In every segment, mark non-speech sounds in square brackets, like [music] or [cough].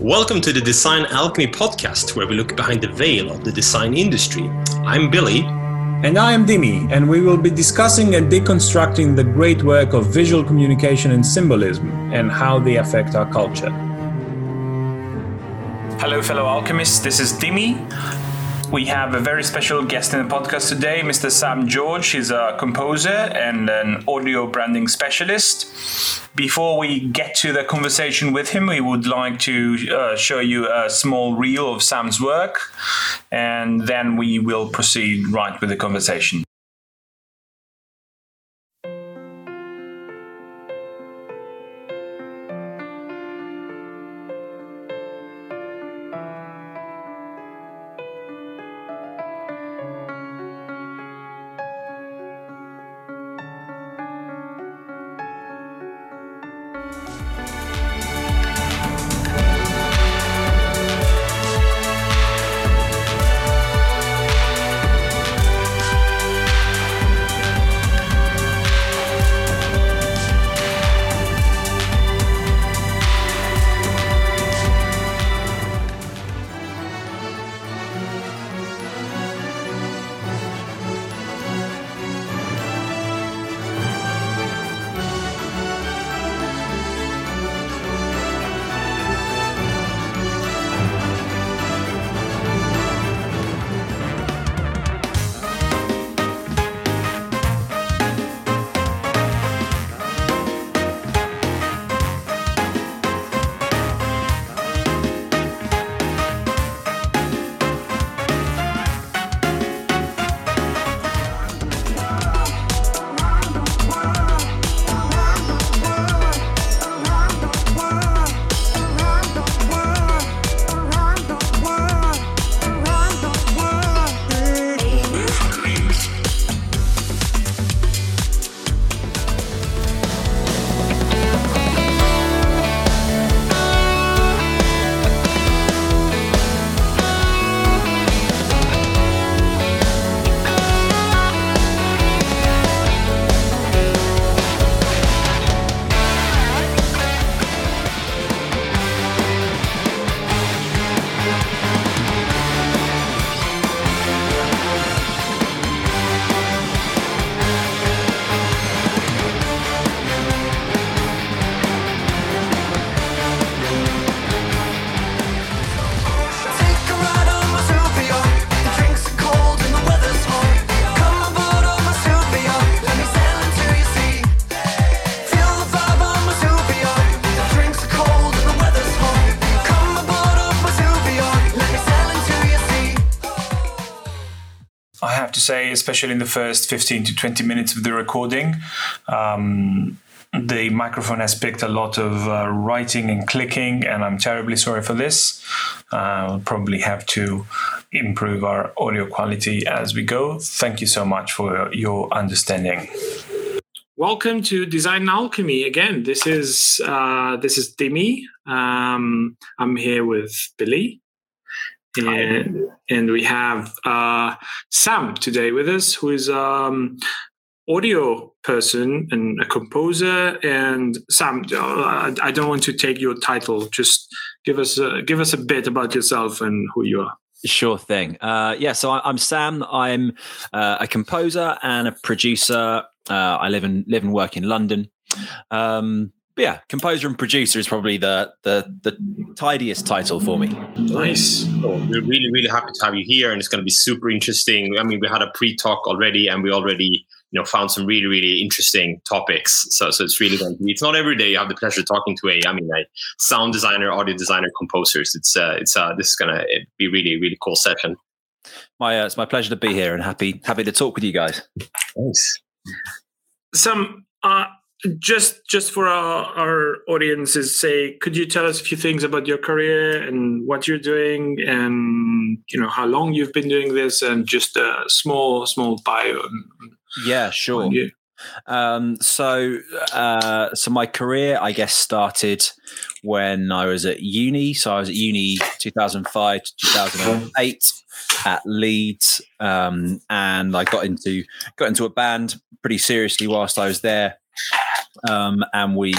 Welcome to the Design Alchemy podcast, where we look behind the veil of the design industry. I'm Billy. And I am Dimi, and we will be discussing and deconstructing the great work of visual communication and symbolism and how they affect our culture. Hello, fellow alchemists. This is Dimi. We have a very special guest in the podcast today, Mr. Sam George. He's a composer and an audio branding specialist. Before we get to the conversation with him, we would like to uh, show you a small reel of Sam's work, and then we will proceed right with the conversation. Especially in the first 15 to 20 minutes of the recording, um, the microphone has picked a lot of uh, writing and clicking, and I'm terribly sorry for this. Uh, we'll probably have to improve our audio quality as we go. Thank you so much for your understanding. Welcome to Design Alchemy again. This is uh, this is Dimi. Um, I'm here with Billy, and, and we have uh, Sam today with us, who is um, audio person and a composer. And Sam, uh, I don't want to take your title. Just give us a, give us a bit about yourself and who you are. Sure thing. Uh, yeah, so I'm Sam. I'm uh, a composer and a producer. Uh, I live and live and work in London. Um, but yeah, composer and producer is probably the the the tidiest title for me. Nice. Oh, we're really, really happy to have you here, and it's going to be super interesting. I mean, we had a pre-talk already, and we already, you know, found some really, really interesting topics. So, so it's really going to be. It's not every day you have the pleasure of talking to a, I mean, a sound designer, audio designer, composers. It's, uh, it's, uh, this is going to be really, really cool session. My uh, it's my pleasure to be here and happy happy to talk with you guys. Nice. Sam uh, just just for our, our audience's sake, could you tell us a few things about your career and what you're doing, and you know how long you've been doing this, and just a small small bio Yeah, sure. Um, so, uh, so my career, I guess, started when I was at uni. So I was at uni 2005 to 2008 at Leeds, um, and I got into got into a band pretty seriously whilst I was there, um, and we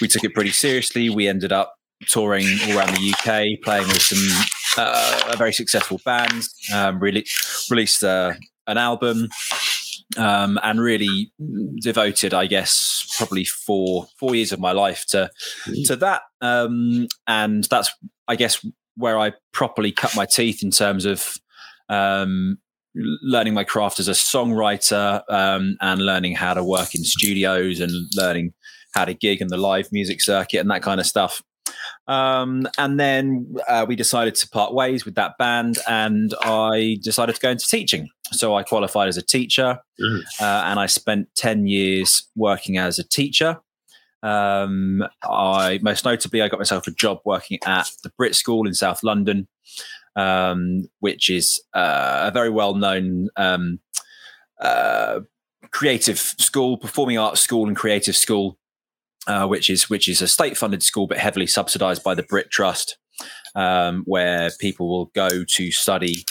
we took it pretty seriously. We ended up touring all around the UK, playing with some uh, very successful bands. Um, really released uh, an album, um, and really devoted, I guess, probably four four years of my life to to that. Um, and that's, I guess, where I properly cut my teeth in terms of um, learning my craft as a songwriter um, and learning how to work in studios and learning how to gig in the live music circuit and that kind of stuff. Um, and then uh, we decided to part ways with that band, and I decided to go into teaching. So I qualified as a teacher, Mhm. uh, and I spent 10 years working as a teacher. Um, I most notably, I got myself a job working at the Brit School in South London, um, which is uh, a very well known um, uh, creative school, performing arts school, and creative school, uh, which is which is a state funded school but heavily subsidised by the Brit Trust, um, where people will go to study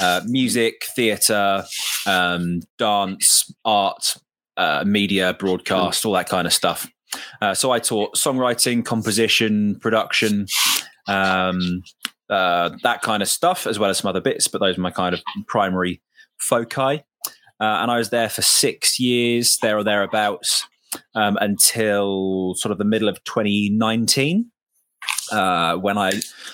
uh, music, theatre, um, dance, art, uh, media, broadcast, all that kind of stuff. Uh, so I taught songwriting, composition, production, um, uh, that kind of stuff, as well as some other bits. But those are my kind of primary foci. Uh, and I was there for six years, there or thereabouts, um, until sort of the middle of 2019, uh, when I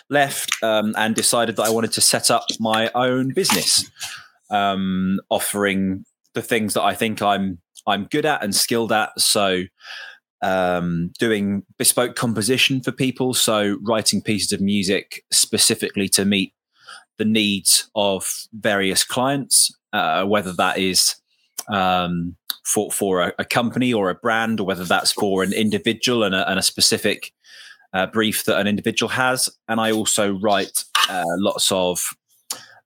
left um, and decided that I wanted to set up my own business, um, offering the things that I think I'm I'm good at and skilled at. So um, doing bespoke composition for people. So writing pieces of music specifically to meet the needs of various clients, uh, whether that is um, for for a, a company or a brand, or whether that's for an individual and a, and a specific uh, brief that an individual has. And I also write uh, lots of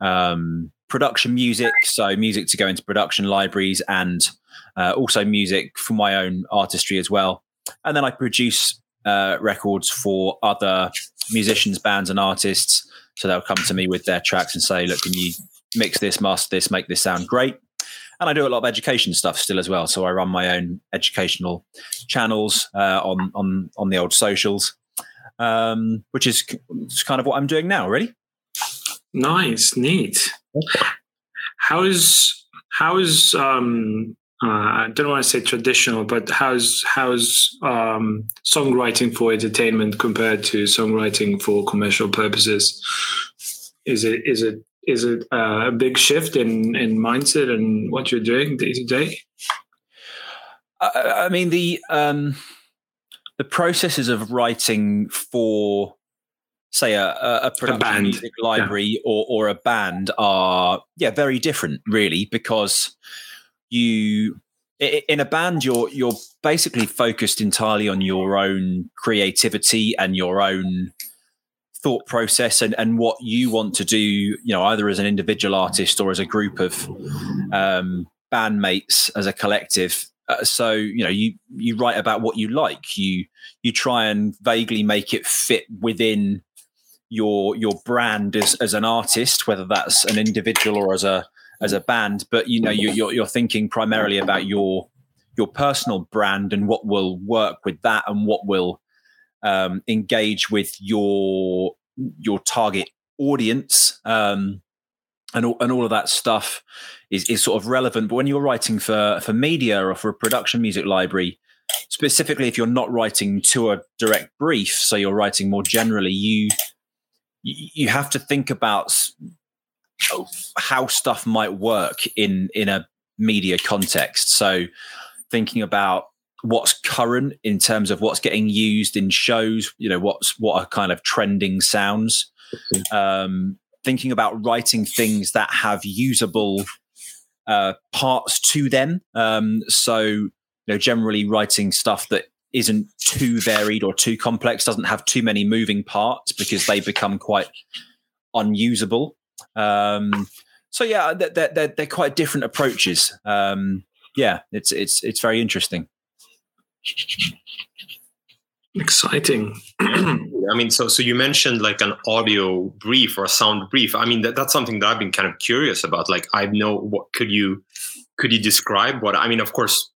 um, production music, so music to go into production libraries and uh, also music for my own artistry as well. And then I produce uh, records for other musicians, bands, and artists. So they'll come to me with their tracks and say, "Look, can you mix this, master this, make this sound great?" And I do a lot of education stuff still as well. So I run my own educational channels uh, on on on the old socials, um, which is kind of what I'm doing now. Really. Nice, neat. How's how's um uh, I don't want to say traditional, but how's how's um, songwriting for entertainment compared to songwriting for commercial purposes? Is it is it is it uh, a big shift in in mindset and what you're doing day to day? I, I mean the um, the processes of writing for say a, a, a production band, music library or, or a band are yeah very different really because you in a band you're you're basically focused entirely on your own creativity and your own thought process and, and what you want to do you know either as an individual artist or as a group of um, bandmates as a collective. Uh, so you know you you write about what you like. You you try and vaguely make it fit within your your brand as as an artist whether that's an individual or as a as a band but you know you, you're you're thinking primarily about your your personal brand and what will work with that and what will um, engage with your your target audience um, and all, and all of that stuff is, is sort of relevant. But when you're writing for for media or for a production music library, specifically if you're not writing to a direct brief, so you're writing more generally, you you have to think about how stuff might work in in a media context. So thinking about what's current in terms of what's getting used in shows, you know, what's what are kind of trending sounds. Um, thinking about writing things that have usable uh, parts to them. Um, so, you know, generally writing stuff that isn't too varied or too complex, doesn't have too many moving parts because they become quite unusable. Um, so yeah, they're, they're, they're, they're quite different approaches. Um, yeah, it's it's it's very interesting. Exciting. [clears throat] I mean, so so you mentioned like an audio brief or a sound brief. I mean, that, that's something that I've been kind of curious about. Like, I know what could you could you describe what I mean? Of course,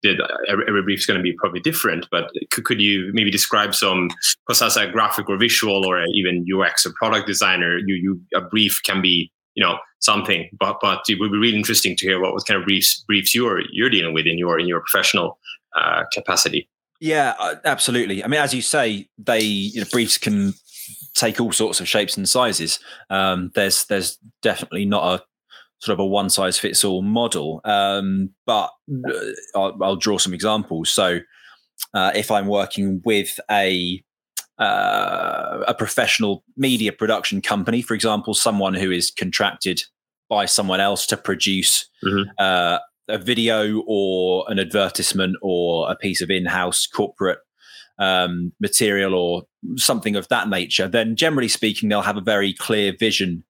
every brief is going to be probably different, but could, could you maybe describe some? Because as a graphic or visual or even UX or product designer, you you a brief can be you know something, but but it would be really interesting to hear what, what kind of briefs briefs you're you're dealing with in your in your professional uh, capacity. Yeah, uh, absolutely. I mean, as you say, they you know, briefs can take all sorts of shapes and sizes. Um, there's there's definitely not a sort of a one size fits all model, um, but uh, I'll, I'll, draw some examples. So, uh, if I'm working with a uh, a professional media production company, for example, someone who is contracted by someone else to produce Mhm. uh, a video or an advertisement or a piece of in-house corporate um, material or something of that nature, then generally speaking, they'll have a very clear vision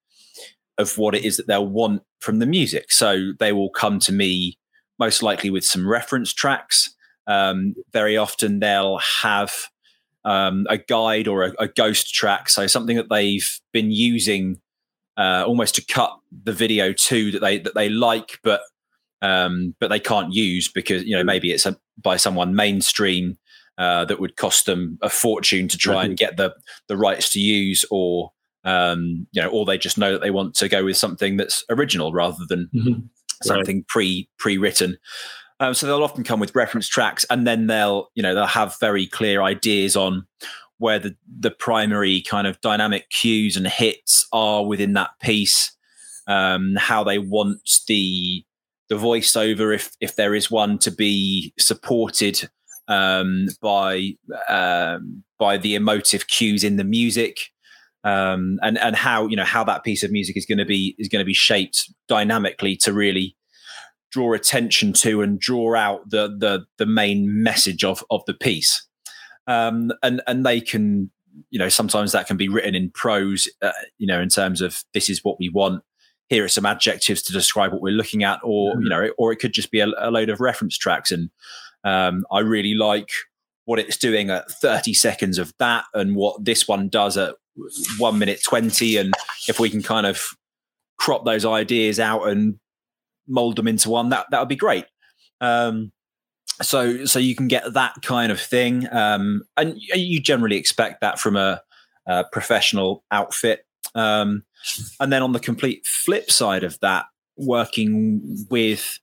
of what it is that they'll want from the music. So they will come to me most likely with some reference tracks. Um, very often they'll have um, a guide or a, a ghost track, so something that they've been using uh, almost to cut the video to that they that they like, but um, but they can't use because you know maybe it's a, by someone mainstream uh, that would cost them a fortune to try and get the the rights to use, or um, you know, or they just know that they want to go with something that's original rather than Mhm. something pre pre written. Um, so they'll often come with reference tracks, and then they'll you know they'll have very clear ideas on where the the primary kind of dynamic cues and hits are within that piece, um, how they want the the voiceover if if there is one to be supported um, by um, by the emotive cues in the music um, and and how you know how that piece of music is going to be is going to be shaped dynamically to really draw attention to and draw out the the the main message of of the piece. Um, and and they can you know sometimes that can be written in prose uh, you know in terms of this is what we want. Here are some adjectives to describe what we're looking at or you know or it could just be a, a load of reference tracks. And um, i really like what it's doing at 30 seconds of that and what this one does at 1 minute 20 and if we can kind of crop those ideas out and mold them into one that that would be great. Um, so so you can get that kind of thing. Um, and you generally expect that from a, a professional outfit. Um, and then on the complete flip side of that working with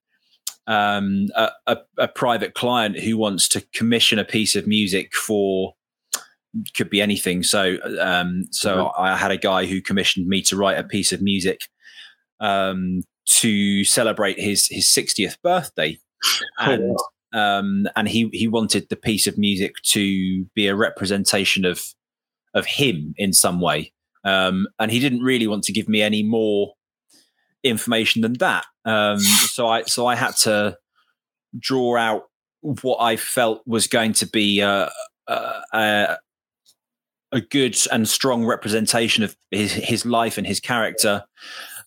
um, a, a, a private client who wants to commission a piece of music for could be anything. So um, so i had a guy who commissioned me to write a piece of music um, to celebrate his his 60th birthday. And um, and he he wanted the piece of music to be a representation of of him in some way. Um, and he didn't really want to give me any more information than that. Um, so i so i had to draw out what i felt was going to be a, a, a, a good and strong representation of his his life and his character.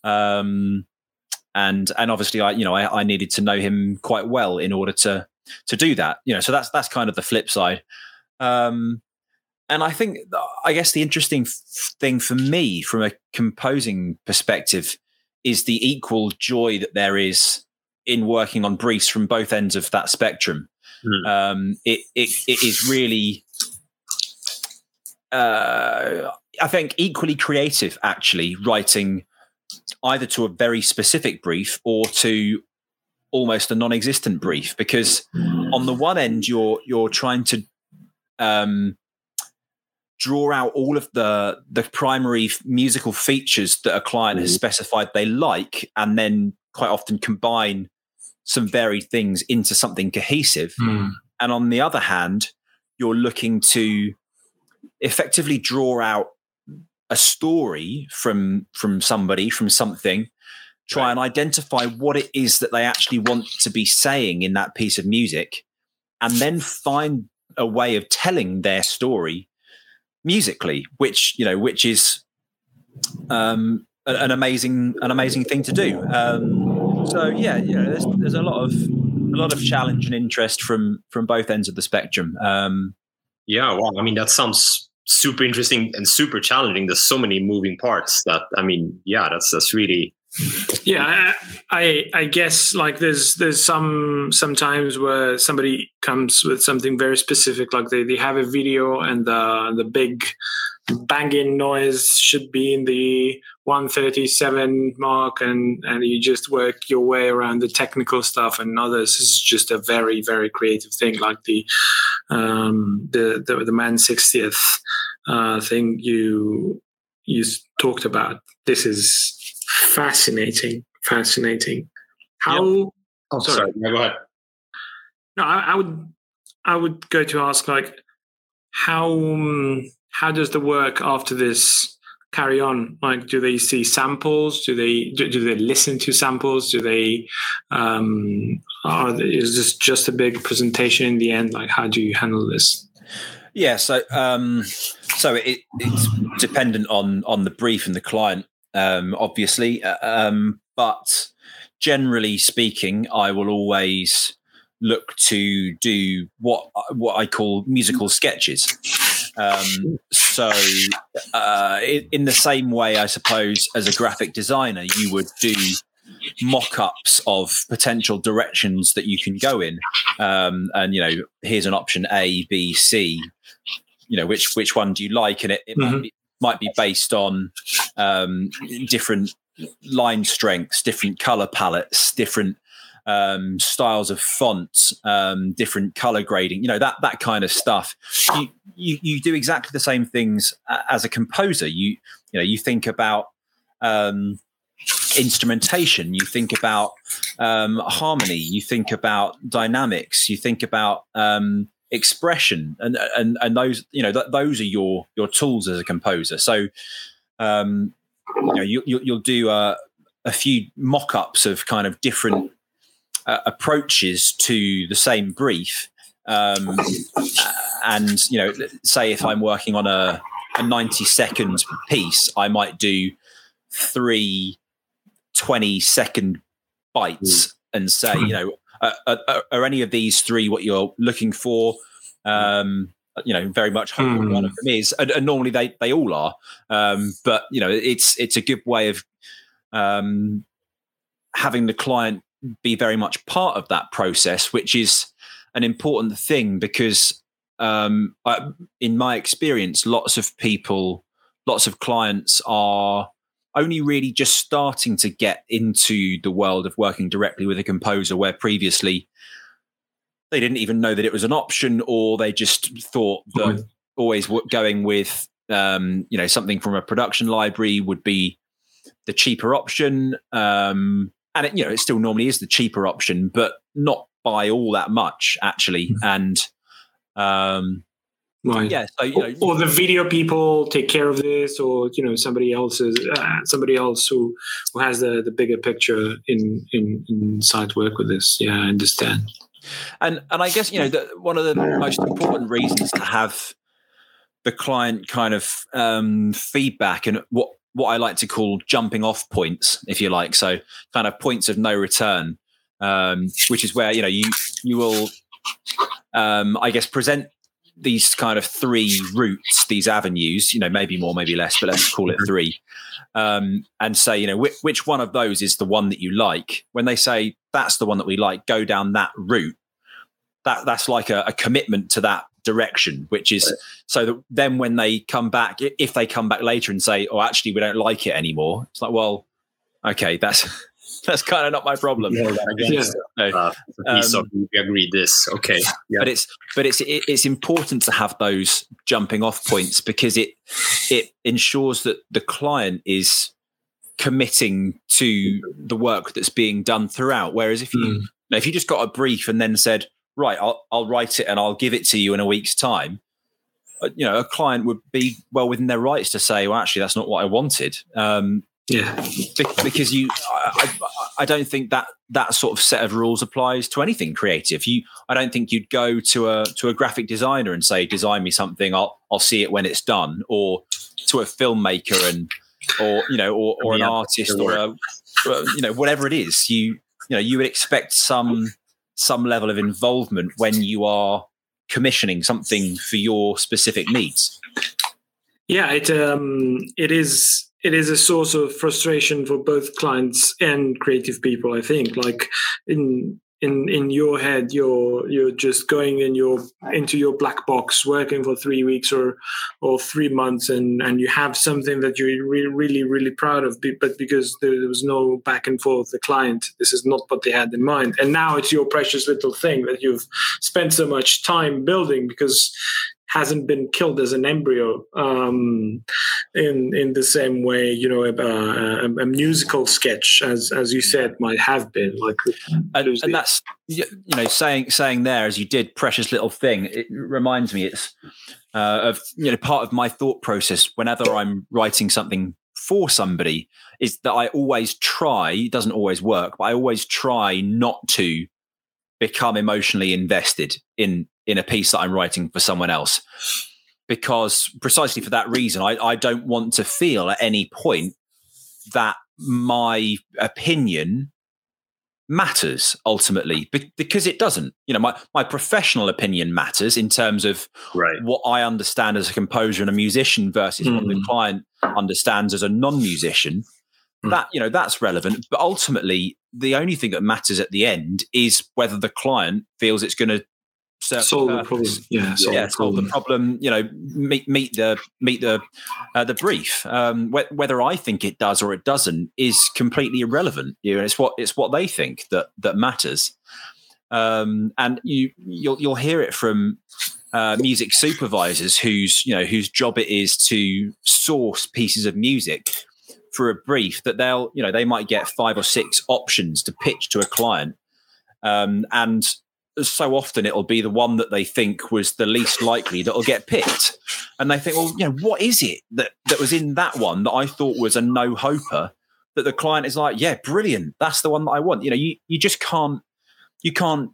Um, and and obviously I you know I, I needed to know him quite well in order to to do that you know so that's that's kind of the flip side. Um and I think I guess the interesting thing for me from a composing perspective is the equal joy that there is in working on briefs from both ends of that spectrum. Hmm. um it, it it is really uh I think equally creative actually writing either to a very specific brief or to almost a non-existent brief. Because on the one end you're you're trying to um, draw out all of the the primary musical features that a client has specified they like and then quite often combine some varied things into something cohesive. Mm. and on the other hand you're looking to effectively draw out a story from from somebody from something try and identify what it is that they actually want to be saying in that piece of music and then find a way of telling their story musically which you know which is um an amazing an amazing thing to do. Um so yeah you know there's there's a lot of a lot of challenge and interest from from both ends of the spectrum. Um Yeah, well, I mean that sounds super interesting and super challenging. There's so many moving parts that I mean, yeah, that's that's really Yeah, I, I guess like there's there's some sometimes where somebody comes with something very specific, like they, they have a video and the the big banging noise should be in the 137 mark and and you just work your way around the technical stuff and others is just a very very creative thing like the um the the, the man 60th uh thing you you talked about this is fascinating fascinating how Oh, Sorry. sorry. Yeah, go ahead. no, I, I would, I would go to ask like, how um, how does the work after this carry on? Like, do they see samples? Do they do, do they listen to samples? Do they um, are they, is this just a big presentation in the end? Like, how do you handle this? Yeah, so um, so it, it's dependent on on the brief and the client, um, obviously. uh, Um, but generally speaking, I will always look to do what what I call musical sketches. Um, so, uh, in, the same way, I suppose, as a graphic designer, you would do mock-ups of potential directions that you can go in. Um, and you know here's an option a b c. You know which which one do you like? And it, it might, Mhm. be, might be based on um, different line strengths different color palettes different um, styles of fonts um, different color grading you know that that kind of stuff. You, you you do exactly the same things as a composer. You you know you think about um, instrumentation you think about um, harmony you think about dynamics you think about um, expression and and and those you know th- those are your your tools as a composer. So um, you know you, you'll do a, a few mock-ups of kind of different uh, approaches to the same brief um, and you know say if i'm working on a, a 90 second piece i might do three 20 second bites and say you know uh, are, are any of these three what you're looking for? Um you know very much hope that one of them is and, and normally they they all are. Um but you know it's it's a good way of um having the client be very much part of that process which is an important thing because um I, in my experience lots of people lots of clients are only really just starting to get into the world of working directly with a composer where previously they didn't even know that it was an option or they just thought that always. going with um, you know something from a production library would be the cheaper option. Um, and it, you know it still normally is the cheaper option but not by all that much actually and um, Right. yeah so you know or, or the video people take care of this, or you know somebody else's uh, somebody else who who has the the bigger picture in in inside work with this. Yeah, I understand. and and I guess you know that one of the most important reasons to have the client kind of um, feedback and what what I like to call jumping off points, if you like, so kind of points of no return, um, which is where you know you you will, um, I guess, present these kind of three routes, these avenues, you know, maybe more, maybe less, but let's call it three, um, and say, you know, which, which one of those is the one that you like. When they say that's the one that we like, go down that route. That that's like a, a commitment to that direction, which is so that then when they come back, if they come back later and say, "Oh, actually, we don't like it anymore," it's like, well, okay, that's [laughs] that's kind of not my problem. Yeah, [laughs] Yeah. So- Uh, Um, we agree this. Okay. [laughs] Yeah. but it's but it's it, it's important to have those jumping off points because it it ensures that the client is committing to the work that's being done throughout whereas if you Mm. if you just got a brief and then said right I'll, I'll write it and i'll give it to you in a week's time. Uh, you know a client would be well within their rights to say well actually that's not what i wanted. Um, Yeah, because you I, I, I don't think that that sort of set of rules applies to anything creative. You i don't think you'd go to a to a graphic designer and say design me something i'll i'll see it when it's done or to a filmmaker and or you know or, or an artist or a [laughs] you know whatever it is you you know you would expect some some level of involvement when you are commissioning something for your specific needs yeah. It um it is it is a source of frustration for both clients and creative people. I think, like in in in your head, you're you're just going in your into your black box, working for three weeks or or three months, and and you have something that you're re- really really proud of, but because there was no back and forth, the client, this is not what they had in mind, and now it's your precious little thing that you've spent so much time building because hasn't been killed as an embryo um, in in the same way you know a, a, a musical sketch as as you said might have been like and, and that's you know saying saying there as you did precious little thing it reminds me it's uh, of you know part of my thought process whenever i'm writing something for somebody is that i always try it doesn't always work but i always try not to become emotionally invested in in a piece that i'm writing for someone else because precisely for that reason i, I don't want to feel at any point that my opinion matters ultimately because it doesn't you know my, my professional opinion matters in terms of Right. what i understand as a composer and a musician versus what the Mm. client understands as a non-musician Mm. that you know that's relevant but ultimately the only thing that matters at the end is whether the client feels it's going to solve the problem yeah solve yeah, the solve the problem problem. You know, meet meet the meet the uh, the brief. Um, wh- whether I think it does or it doesn't is completely irrelevant. You know, it's what it's what they think that that matters. Um, and you you'll you'll hear it from uh, music supervisors whose you know whose job it is to source pieces of music for a brief that they'll you know they might get five or six options to pitch to a client um, and so often it'll be the one that they think was the least likely that'll get picked. And they think, well, you know, what is it that, that was in that one that I thought was a no hoper that the client is like, yeah, brilliant. That's the one that I want. You know, you, you just can't, you can't,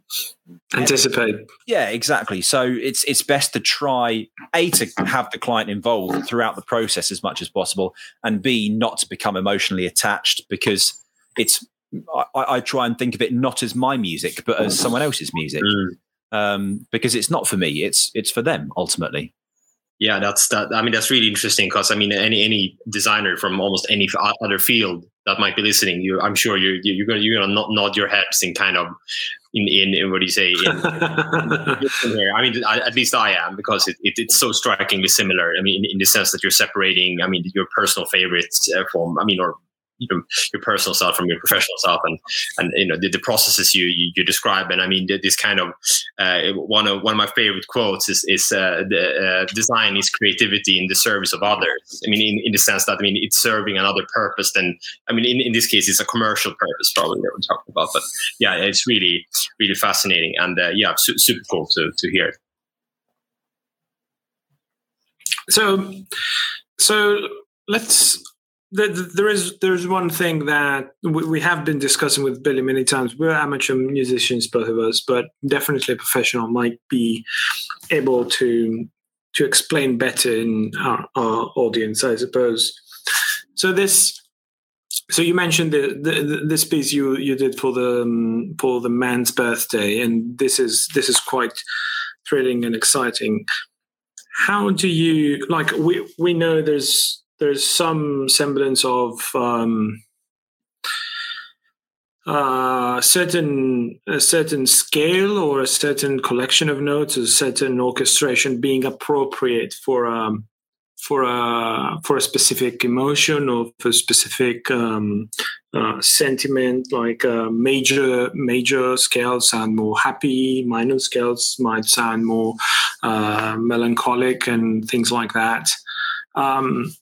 anticipate yeah, exactly. So it's, it's best to try A, to have the client involved throughout the process as much as possible and B, not to become emotionally attached because it's, I, I try and think of it not as my music, but as someone else's music Mm. um, because it's not for me; it's it's for them ultimately. Yeah, that's that. I mean, that's really interesting because I mean, any any designer from almost any other field that might be listening, you, I'm sure you're you're gonna you're gonna nod, nod your heads in kind of in in, in what do you say? In, in. I mean, I, at least I am because it, it, it's so strikingly similar. I mean, in, in the sense that you're separating. I mean, your personal favorites uh, from. I mean, or you know, your personal self from your professional self, and and you know the, the processes you, you you describe. And I mean, this kind of uh, one of one of my favorite quotes is is uh, the uh, design is creativity in the service of others. I mean, in, in the sense that I mean it's serving another purpose than I mean in, in this case it's a commercial purpose probably that we're talking about. But yeah, it's really really fascinating and uh, yeah, su- super cool to to hear. so so let's there is there's one thing that we, have been discussing with Billy many times. We're amateur musicians, both of us, but definitely a professional might be able to to explain better in our, our audience, I suppose. So this, so you mentioned the, the, the this piece you you did for the um, for the man's birthday, and this is this is quite thrilling and exciting. How do you like? We we know there's there's some semblance of um, uh, certain a certain scale or a certain collection of notes, a certain orchestration being appropriate for um, for a for a specific emotion or for a specific um, uh, sentiment. Like uh, major major scales sound more happy, minor scales might sound more uh, melancholic, and things like that. Um,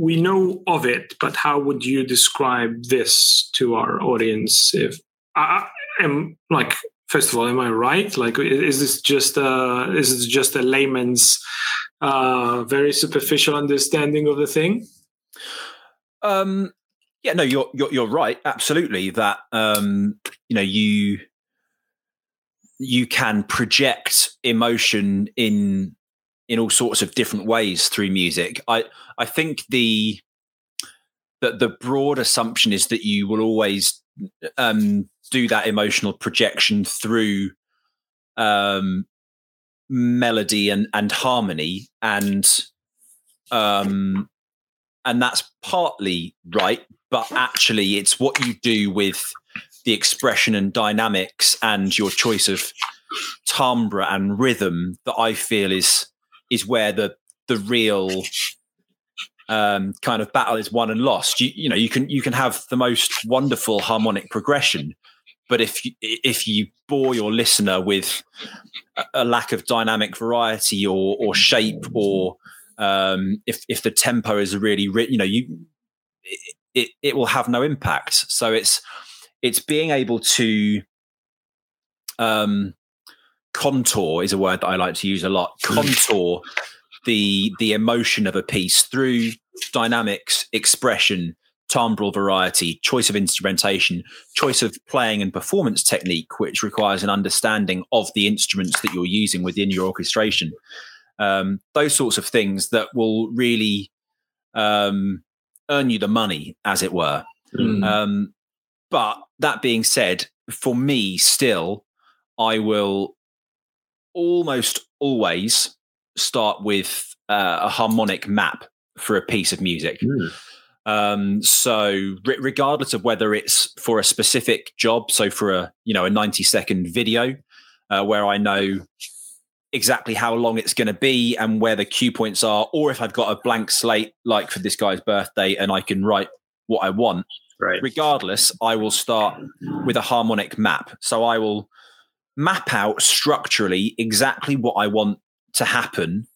we know of it, but how would you describe this to our audience? If I am like, first of all, am I right? Like, is this just a is this just a layman's uh, very superficial understanding of the thing? Um, yeah, no, you're you're you're right. Absolutely, that um, you know you you can project emotion in in all sorts of different ways through music. I I think the that the broad assumption is that you will always um, do that emotional projection through um, melody and and harmony and um and that's partly right, but actually, it's what you do with the expression and dynamics and your choice of timbre and rhythm that I feel is is where the the real um, kind of battle is won and lost. You, you know, you can you can have the most wonderful harmonic progression, but if you, if you bore your listener with a, a lack of dynamic variety or or shape or um, if if the tempo is really you know you it, it will have no impact. So it's it's being able to um, contour is a word that I like to use a lot. Contour the the emotion of a piece through dynamics, expression, timbral variety, choice of instrumentation, choice of playing and performance technique, which requires an understanding of the instruments that you're using within your orchestration. Um, those sorts of things that will really um, earn you the money, as it were. Mm. Um, but that being said, for me, still, I will almost always start with uh, a harmonic map for a piece of music. Mm. Um, so re- regardless of whether it's for a specific job, so for a you know a ninety second video uh, where I know exactly how long it's going to be and where the cue points are, or if I've got a blank slate like for this guy's birthday and I can write what I want. Right. Regardless, I will start with a harmonic map. So I will map out structurally exactly what I want to happen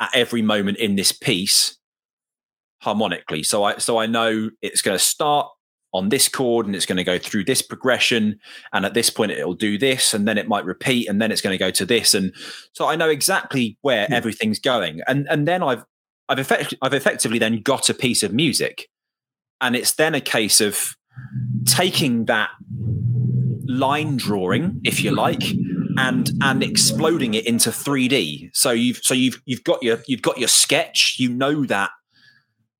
at every moment in this piece harmonically. So I so I know it's going to start on this chord and it's going to go through this progression and at this point it'll do this and then it might repeat and then it's going to go to this and so I know exactly where Hmm. everything's going and and then I've I've effect- I've effectively then got a piece of music and it's then a case of taking that line drawing if you like and and exploding it into 3D so you've so you've you've got your you've got your sketch you know that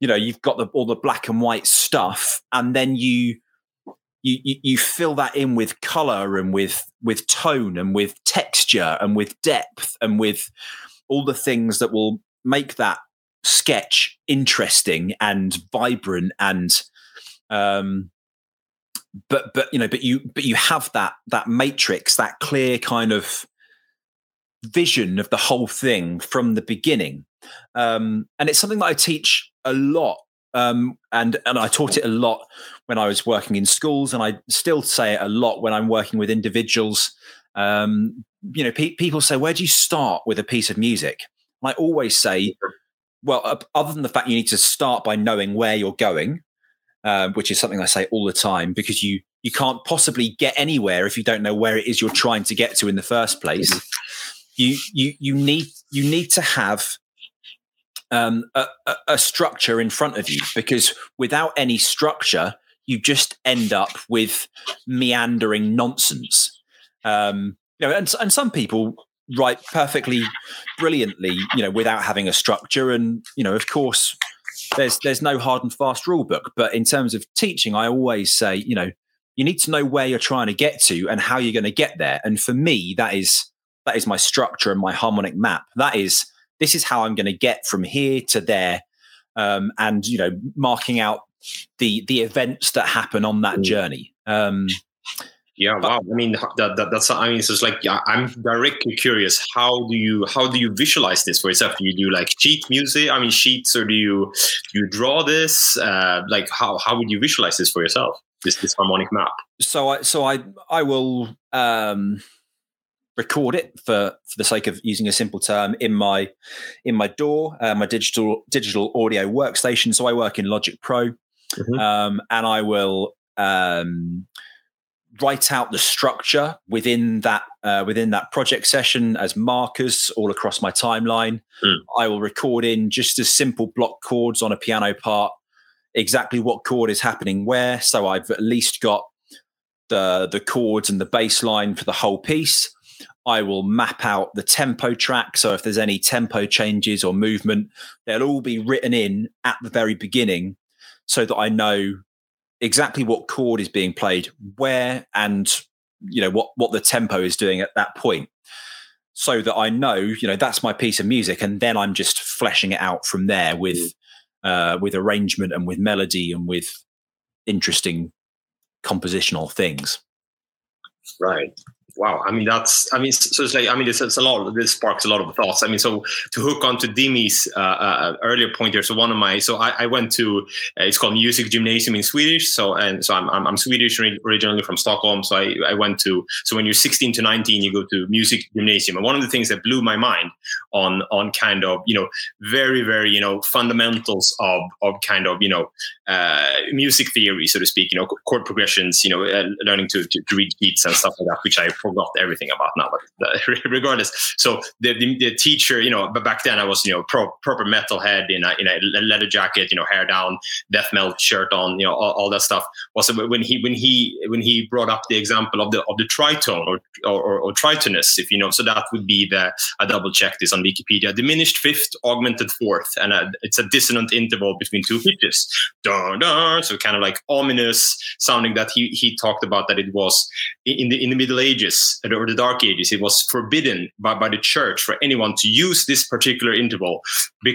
you know you've got the, all the black and white stuff and then you you, you you fill that in with color and with with tone and with texture and with depth and with all the things that will make that sketch interesting and vibrant and um but but you know but you but you have that that matrix that clear kind of vision of the whole thing from the beginning. Um and it's something that i teach a lot um and and i taught it a lot when i was working in schools and i still say it a lot when i'm working with individuals. Um you know pe- people say where do you start with a piece of music? And i always say well uh, other than the fact you need to start by knowing where you're going um, which is something I say all the time because you you can't possibly get anywhere if you don't know where it is you're trying to get to in the first place. You you you need you need to have um, a, a, a structure in front of you because without any structure, you just end up with meandering nonsense. Um, you know, and and some people write perfectly brilliantly, you know, without having a structure, and you know, of course there's there's no hard and fast rule book but in terms of teaching i always say you know you need to know where you're trying to get to and how you're going to get there. And for me that is that is my structure and my harmonic map. That is this is how i'm going to get from here to there um, and you know marking out the the events that happen on that Mm. journey. Um, Yeah, wow. I mean, that, that that's. I mean, it's just like yeah, I'm directly curious. How do you how do you visualize this for yourself? Do you do like sheet music? I mean, sheets, or do you do you draw this? Uh, like, how how would you visualize this for yourself? This this harmonic map. so I so I I will um, record it for for the sake of using a simple term in my in my DAW, uh, my digital digital audio workstation. So I work in Logic Pro, Mhm. um, and I will um, write out the structure within that uh, within that project session as markers all across my timeline. Mm. I will record in just as simple block chords on a piano part, exactly what chord is happening where. So I've at least got the the chords and the bass line for the whole piece. I will map out the tempo track. So if there's any tempo changes or movement, they'll all be written in at the very beginning so that I know exactly what chord is being played where and you know what what the tempo is doing at that point so that I know you know that's my piece of music and then I'm just fleshing it out from there with uh, with arrangement and with melody and with interesting compositional things. Right. Wow. I mean, that's, I mean, so it's like, I mean, it's, it's a lot, this sparks a lot of thoughts. I mean, so to hook on to Dimi's uh, uh, earlier point here, so one of my, so I, I went to, uh, it's called Music Gymnasium in Swedish. So, and so I'm, I'm, I'm Swedish originally from Stockholm. So I, I went to, so when you're 16 to 19, you go to Music Gymnasium. And one of the things that blew my mind on, on kind of, you know, very, very, you know, fundamentals of, of kind of, you know, uh, music theory, so to speak, you know, chord progressions, you know, uh, learning to, to, to read beats and stuff like that, which I forgot everything about now, but uh, [laughs] regardless. So the, the, the, teacher, you know, but back then I was, you know, pro, proper metalhead in a, in a leather jacket, you know, hair down, death metal shirt on, you know, all, all that stuff. Was when he when he when he brought up the example of the of the tritone or or, or tritonus, if you know, so that would be the I double checked this on Wikipedia, diminished fifth, augmented fourth, and a, it's a dissonant interval between two pitches. Dun, dun, so kind of like ominous sounding that he he talked about that it was in the in the Middle Ages or the Dark Ages, it was forbidden by, by the church for anyone to use this particular interval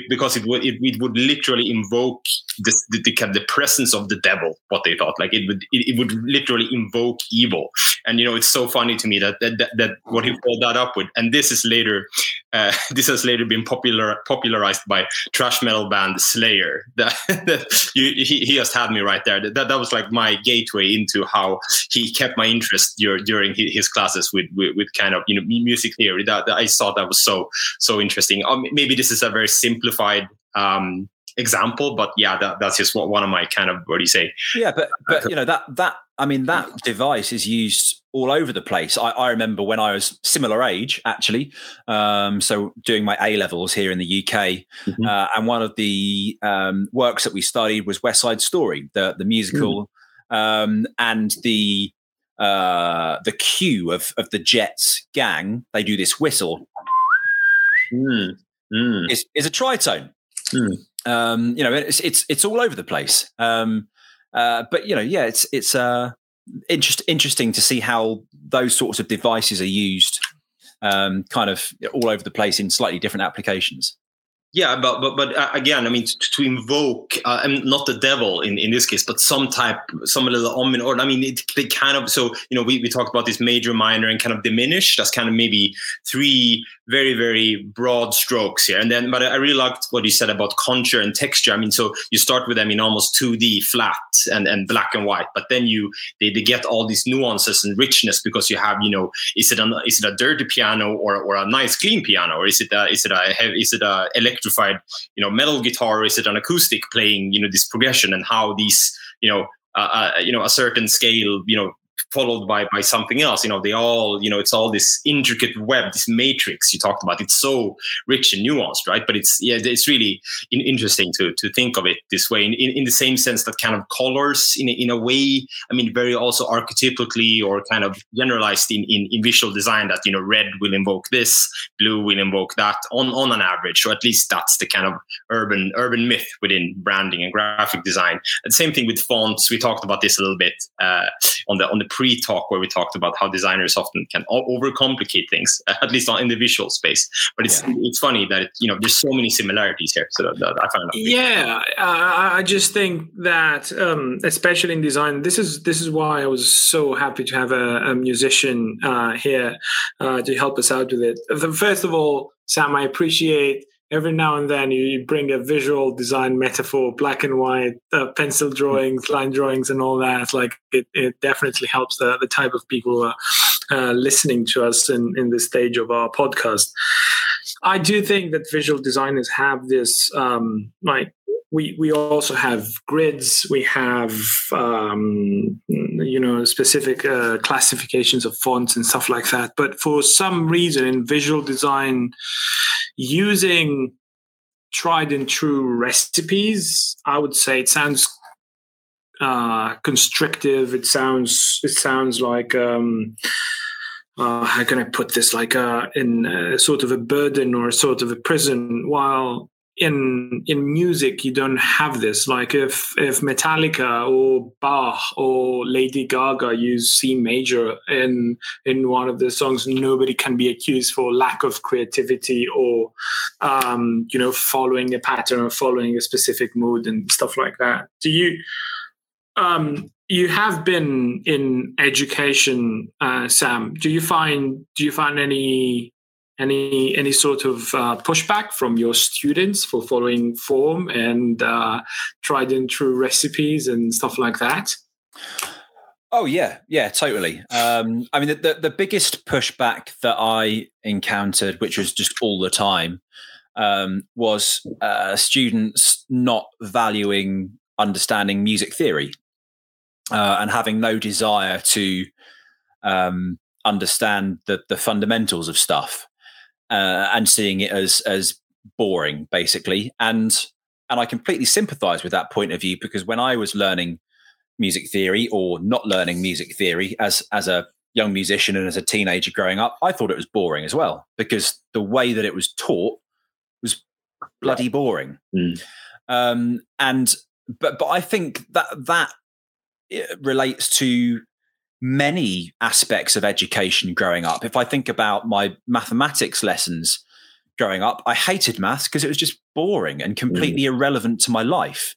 because it would it, it would literally invoke this, the, the, the presence of the devil. What they thought, like it would it, it, would literally invoke evil. And you know, it's so funny to me that that, that, that what he followed that up with, and this is later, uh, [laughs] this has later been popular popularized by thrash metal band Slayer. [laughs] That, that you, he, he just had me right there. That that was like my gateway into how he kept my interest during during his classes with, with, with kind of you know music theory. That, that I thought that was so so interesting. Um, maybe this is a very simplified um, example, but yeah, that, that's just what one of my kind of what do you say? Yeah, but but you know that that I mean that device is used all over the place. I, I remember when I was similar age, actually, um, so doing my A levels here in the UK, mm-hmm. uh, and one of the um, works that we studied was West Side Story, the the musical, mm. um, and the uh, the cue of of the Jets gang. They do this whistle. Mm. Mm. Is is a tritone. Hmm. Um, you know, it's it's it's all over the place. Um, uh, but you know, yeah, it's it's uh, interest, interesting to see how those sorts of devices are used, um, kind of all over the place in slightly different applications. Yeah, but but but uh, again, I mean, to, to invoke, uh, I mean, not the devil in, in this case, but some type, some little omen, or I mean, it, they kind of. So you know, we, we talked about this major, minor, and kind of diminished. That's kind of maybe three very very broad strokes here. And then, but I really liked what you said about contour and texture. I mean, so you start with them in almost two D flat and and black and white, but then you they, they get all these nuances and richness because you have you know, is it a is it a dirty piano or or a nice clean piano, or is it a is it a is it a electric electrified, you know, metal guitar? Is it an acoustic playing, you know, this progression and how these, you know, uh, uh, you know, a certain scale, you know, followed by by something else. You know they all you know it's all this intricate web this matrix you talked about. It's so rich and nuanced right? But it's yeah it's really in, interesting to to think of it this way in, in, in, the same sense that kind of colors in, in a way i mean very also archetypically or kind of generalized in, in in visual design that you know red will invoke this blue will invoke that on on an average. Or at least that's the kind of urban urban myth within branding and graphic design. And same thing with fonts. We talked about this a little bit uh, on the on the pre-talk where we talked about how designers often can overcomplicate things, [laughs] at least in the visual space. But it's yeah. it's funny that it, you know there's so many similarities here. So that, that I find yeah, I, I just think that um, especially in design, this is this is why I was so happy to have a, a musician uh, here uh, to help us out with it. First of all, Sam, I appreciate every now and then you, bring a visual design metaphor, black and white, uh, pencil drawings, line drawings, and all that. Like it, it definitely helps the, the type of people who are uh, listening to us in, in this stage of our podcast. I do think that visual designers have this um, like we we also have grids we have um, you know specific uh, classifications of fonts and stuff like that but for some reason in visual design using tried and true recipes i would say it sounds uh, constrictive it sounds it sounds like um, uh, how can I put this? Like uh, in uh, sort of a burden or a sort of a prison. While in in music you don't have this. Like if if metallica or bach or lady gaga use c major in in one of the songs nobody can be accused for lack of creativity or um you know following a pattern or following a specific mood and stuff like that. Do you um you have been in education uh sam. Do you find do you find any any any sort of uh, pushback from your students for following form and uh, tried and true recipes and stuff like that? Oh yeah, yeah, totally. Um, I mean, the, the, the biggest pushback that I encountered, which was just all the time, um, was uh, students not valuing understanding music theory uh, and having no desire to um, understand the the fundamentals of stuff uh, and seeing it as as boring, basically. And and I completely sympathise with that point of view because when I was learning music theory or not learning music theory as as a young musician and as a teenager growing up, I thought it was boring as well because the way that it was taught was bloody boring. Mm. Um, and but but I think that that eh, relates to many aspects of education growing up. If I think about my mathematics lessons growing up, I hated maths because it was just boring and completely irrelevant to my life.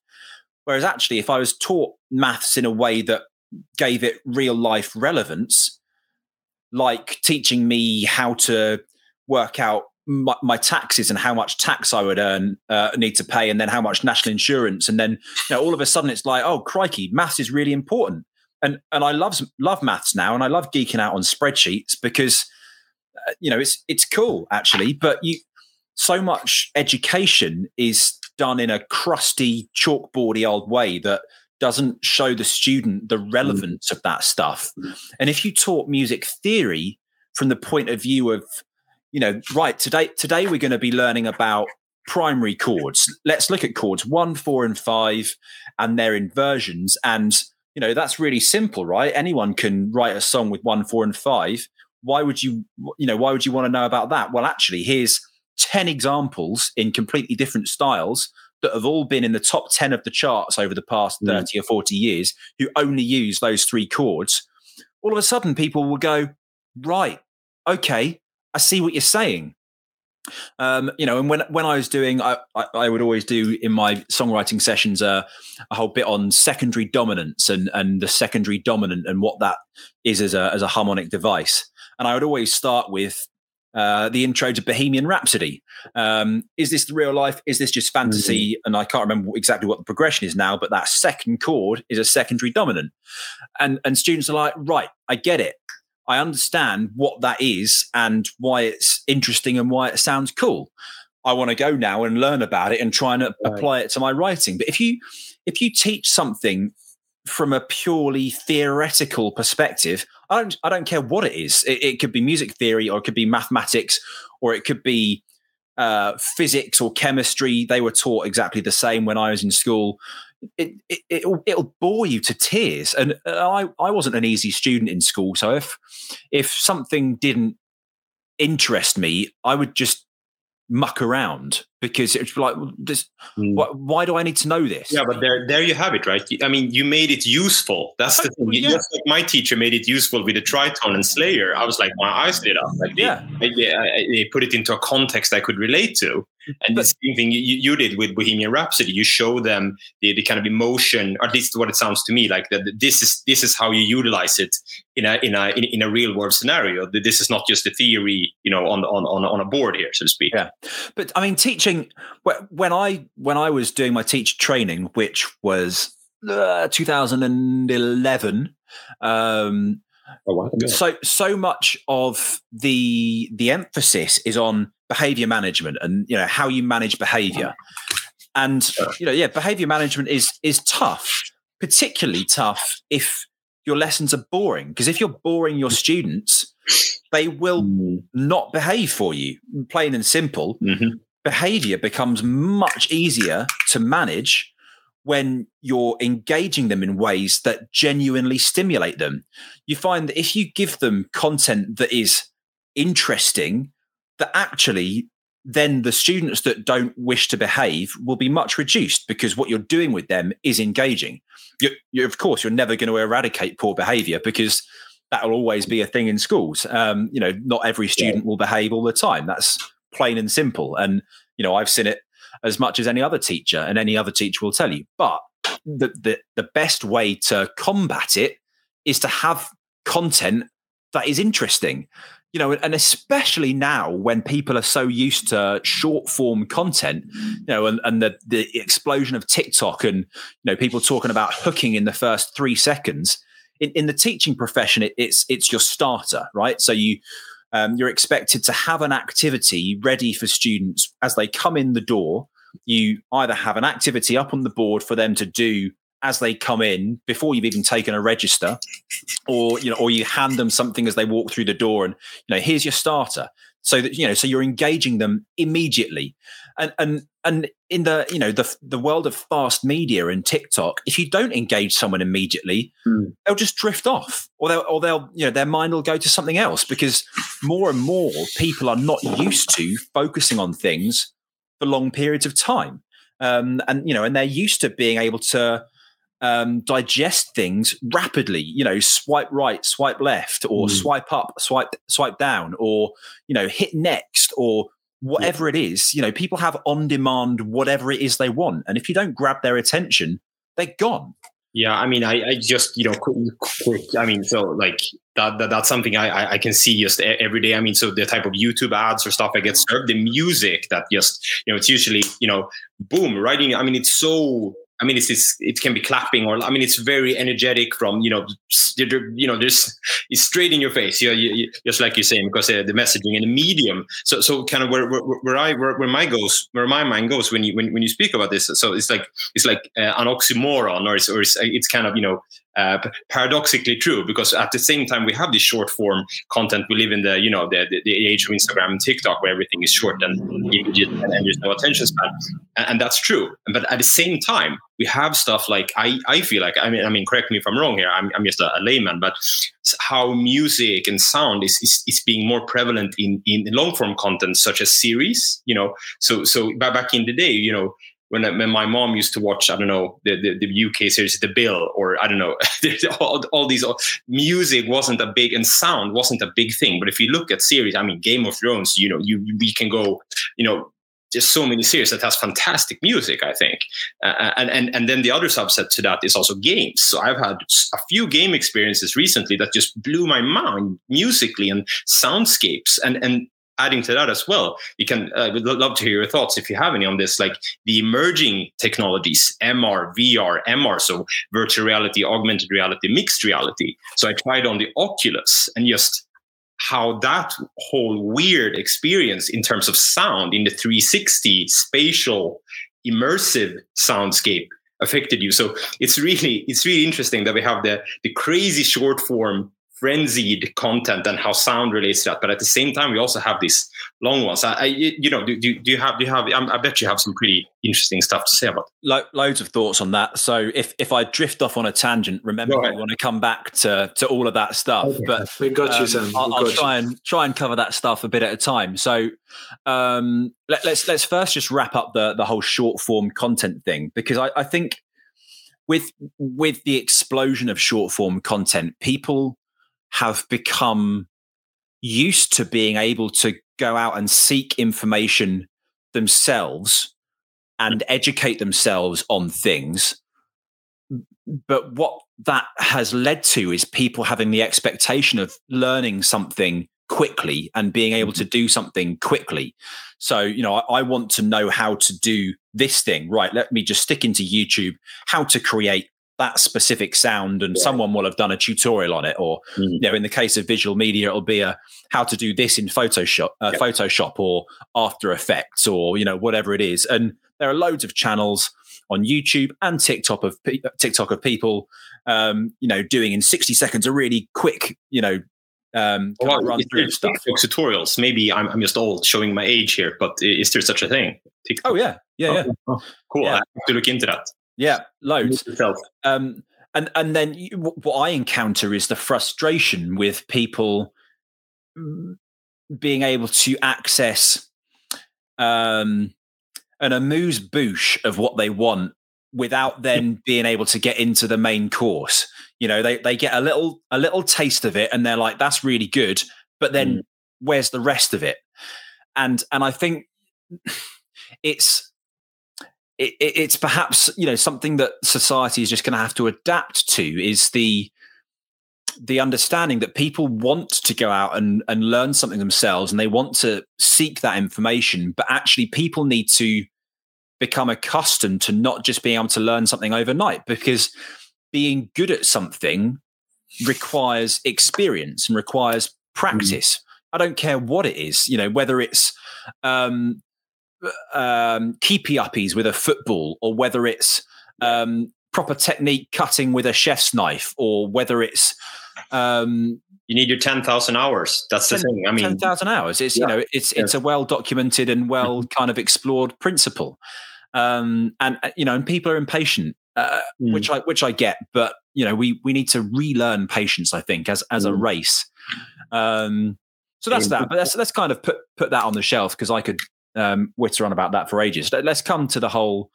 Whereas actually, if I was taught maths in a way that gave it real life relevance, like teaching me how to work out my, my taxes and how much tax I would earn, uh, need to pay, and then how much national insurance, and then you know, all of a sudden it's like, oh crikey, maths is really important and and I love love maths now, and I love geeking out on spreadsheets because uh, you know it's it's cool actually. But you so much education is done in a crusty, chalkboardy old way that doesn't show the student the relevance of that stuff. And if you taught music theory from the point of view of you know, right today today we're going to be learning about primary chords. Let's look at chords one, four, and five, and their inversions and you know that's really simple right? Anyone can write a song with one four and five. Why would you you know why would you want to know about that? Well actually here's 10 examples in completely different styles that have all been in the top 10 of the charts over the past 30 mm. or 40 years who only use those three chords. All of a sudden people will go right okay i see what you're saying um, you know, and when when I was doing, I, I, I would always do in my songwriting sessions uh, a whole bit on secondary dominants and and the secondary dominant and what that is as a as a harmonic device. And I would always start with uh, the intro to Bohemian Rhapsody. Um, is this the real life? Is this just fantasy? Mm-hmm. And I can't remember exactly what the progression is now, but that second chord is a secondary dominant. And and students are like, right, I get it. I understand what that is and why it's interesting and why it sounds cool. I want to go now and learn about it and try and right. apply it to my writing. But if you if you teach something from a purely theoretical perspective, I don't I don't care what it is. It, it could be music theory, or it could be mathematics, or it could be uh, physics or chemistry. They were taught exactly the same when I was in school it, it it'll, it'll bore you to tears. And I I wasn't an easy student in school, so if if something didn't interest me, I would just muck around because it's like this mm. why, why, do i need to know this? Yeah but there there you have it right? I mean you made it useful. That's the thing. Yeah. just like my teacher made it useful with the tritone and slayer. I was like my eyes lit up. Like yeah. They, they, they put it into a context i could relate to and but, the same thing you, you did with Bohemian Rhapsody. You show them the, the kind of emotion, or at least what it sounds to me like that. This is this is how you utilize it in a in a in, in a real world scenario. This is not just a theory, you know, on on on on a board here, so to speak. Yeah, but I mean, teaching when I when I was doing my teacher training, which was uh, 2011. Um, Oh, so so much of the the emphasis is on behavior management and you know how you manage behavior. And you know yeah behavior management is is tough particularly tough if your lessons are boring because if you're boring your students they will mm. not behave for you. Plain and simple mm-hmm. behavior becomes much easier to manage when you're engaging them in ways that genuinely stimulate them you find that if you give them content that is interesting that actually then the students that don't wish to behave will be much reduced because what you're doing with them is engaging. You, you, of course, you're never going to eradicate poor behavior because that will always be a thing in schools. Um, you know, not every student will behave all the time. That's plain and simple. And you know, I've seen it as much as any other teacher, and any other teacher will tell you. But the the, the best way to combat it is to have content that is interesting you know and especially now when people are so used to short form content you know and, and the the explosion of tiktok and you know people talking about hooking in the first three seconds in, in the teaching profession it, it's it's your starter right so you um, you're expected to have an activity ready for students as they come in the door you either have an activity up on the board for them to do as they come in before you've even taken a register or you know or you hand them something as they walk through the door and you know here's your starter so that you know so you're engaging them immediately and and and in the you know the the world of fast media and TikTok if you don't engage someone immediately Mm. they'll just drift off or they'll or they'll you know their mind will go to something else because more and more people are not used to focusing on things for long periods of time um, and you know and they're used to being able to um, digest things rapidly. You know, swipe right, swipe left, or Mm. swipe up, swipe swipe down, or you know, hit next, or whatever it is. You know, people have on demand whatever it is they want, and if you don't grab their attention, they're gone. Yeah, I mean, I, I just you know, quick, quick, I mean, so like that, that that's something I, I I can see just every day. I mean, so the type of YouTube ads or stuff I get served, the music that just you know, it's usually you know, boom, writing. I mean, it's so. I mean, it's, it's it can be clapping or I mean, it's very energetic from you know, you know, just it's straight in your face. You, you just like you're saying because uh, the messaging and the medium. So so kind of where where, where I where, where my goes where my mind goes when you when, when you speak about this. So it's like it's like uh, an oxymoron or it's, or it's, it's kind of you know uh, paradoxically true because at the same time we have this short form content we live in the you know the, the, the age of instagram and tiktok where everything is short and immediate and, there's no attention span. And, and that's true. But at the same time we have stuff like i i feel like i mean i mean correct me if i'm wrong here i'm, I'm just a, a layman but how music and sound is, is is being more prevalent in in long form content such as series you know? So so back in the day you know when, when my mom used to watch, I don't know, the, the, the UK series, The Bill, or I don't know, [laughs] all, all these music wasn't a big and sound wasn't a big thing. But if you look at series, I mean, Game of Thrones, you know, you we can go, you know, there's so many series that has fantastic music. I think, uh, and and and then the other subset to that is also games. So I've had a few game experiences recently that just blew my mind musically and soundscapes, and and adding to that as well, you can uh, would love to hear your thoughts if you have any on this, like the emerging technologies, MR, VR, MR, so virtual reality, augmented reality, mixed reality. So I tried on the Oculus and just how that whole weird experience in terms of sound in the 360 spatial immersive soundscape affected you. So it's really it's really interesting that we have the the crazy short form frenzied content and how sound relates to that. But at the same time, we also have these long ones. I, I you know, do, do, do you have do you have? I'm, I bet you have some pretty interesting stuff to say about. Lo- loads of thoughts on that. So if if I drift off on a tangent, remember Go I want to come back to to all of that stuff. Okay. But We got you, um, Sam. We I'll, I'll got you. try and try and cover that stuff a bit at a time. So um, let, let's let's first just wrap up the the whole short form content thing because I, I think with with the explosion of short form content, people have become used to being able to go out and seek information themselves and educate themselves on things. But what that has led to is people having the expectation of learning something quickly and being able to mm-hmm. do something quickly. So, you know, I, I want to know how to do this thing. Right. Let me just stick into YouTube how to create that specific sound and Yeah. someone will have done a tutorial on it or Mm. you know in the case of visual media it'll be a how to do this in photoshop uh, Yeah. photoshop or after effects or you know whatever it is and there are loads of channels on youtube and tiktok of pe- tiktok of people um you know doing in 60 seconds a really quick you know um Well, run is through there stuff TikTok tutorials. Maybe I'm, I'm just old, showing my age here, but is there such a thing? TikTok? oh yeah yeah yeah Oh, cool. Yeah. I have to look into that. Yeah loads um, and and then you, what I encounter is the frustration with people mm, being able to access um, an amuse bouche of what they want without then being able to get into the main course. You know, they they get a little a little taste of it, and they're like, "That's really good," but then where's the rest of it? And and I think it's it, it- it's perhaps you know something that society is just going to have to adapt to is the the understanding that people want to go out and, and learn something themselves and they want to seek that information but actually people need to become accustomed to not just being able to learn something overnight because being good at something requires experience and requires practice. I don't care what it is you know whether it's um um keepy uppies with a football or whether it's um proper technique cutting with a chef's knife or whether it's um You need your ten thousand hours. That's the thing. I mean, 10,000 hours it's Yeah. you know it's it's a well documented and well kind of explored principle um and uh, you know and people are impatient uh, Mm. which i which i get but you know we we need to relearn patience i think as as a Mm. race um so that's that but let's let's kind of put put that on the shelf because i could um witter on about that for ages Let- let's come to the whole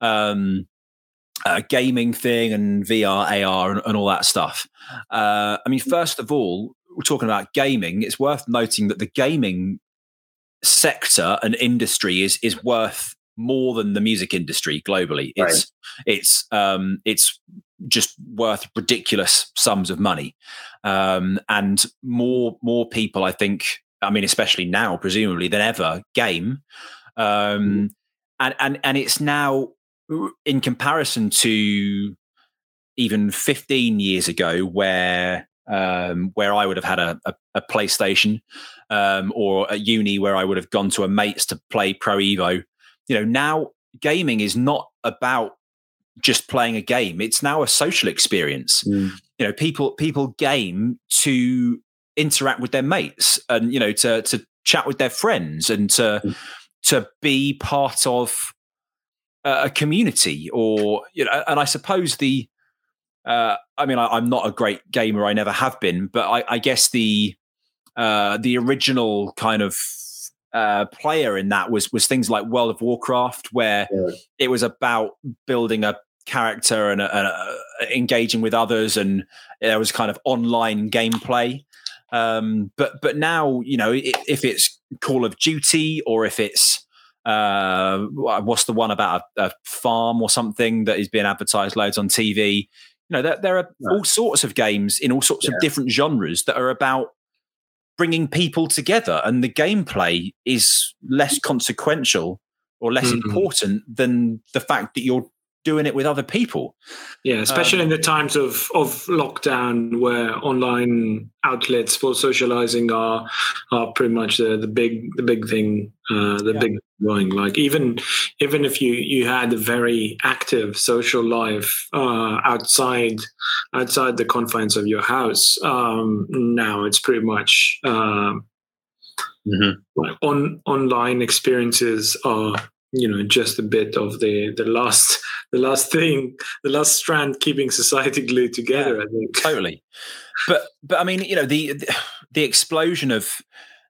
um uh, gaming thing and VR, AR, and, and all that stuff. Uh, I mean, first of all, we're talking about gaming. It's worth noting that the gaming sector and industry is is worth more than the music industry globally. It's it's um, it's just worth ridiculous sums of money, um, and more more people, I think. I mean, especially now, presumably than ever, game, um, and and and it's now in comparison to even 15 years ago where um, where I would have had a, a, a PlayStation um, or at uni where I would have gone to a mates to play Pro Evo. You know, now gaming is not about just playing a game. It's now a social experience. Mm. You know, people people game to interact with their mates and you know to to chat with their friends and to Mm. to be part of a community or you know and i suppose the uh i mean I, i'm not a great gamer i never have been but i, I guess the uh the original kind of uh player in that was was things like world of warcraft where Yeah. it was about building a character and, uh, engaging with others and there was kind of online gameplay um but but now you know if it's call of duty or if it's uh what's the one about a, a farm or something that is being advertised loads on tv you know there, there are all sorts of games in all sorts Yeah. of different genres that are about bringing people together and the gameplay is less consequential or less Mhm. important than the fact that you're doing it with other people Yeah, especially Um, in the times of, of lockdown where online outlets for socializing are are pretty much the, the big the big thing uh, the Yeah. big going like even even if you you had a very active social life uh, outside outside the confines of your house um, now it's pretty much um, Mhm. like on online experiences are you know just a bit of the the last the last thing the last strand keeping society [laughs] glued together i think. totally. But but i mean you know the the explosion of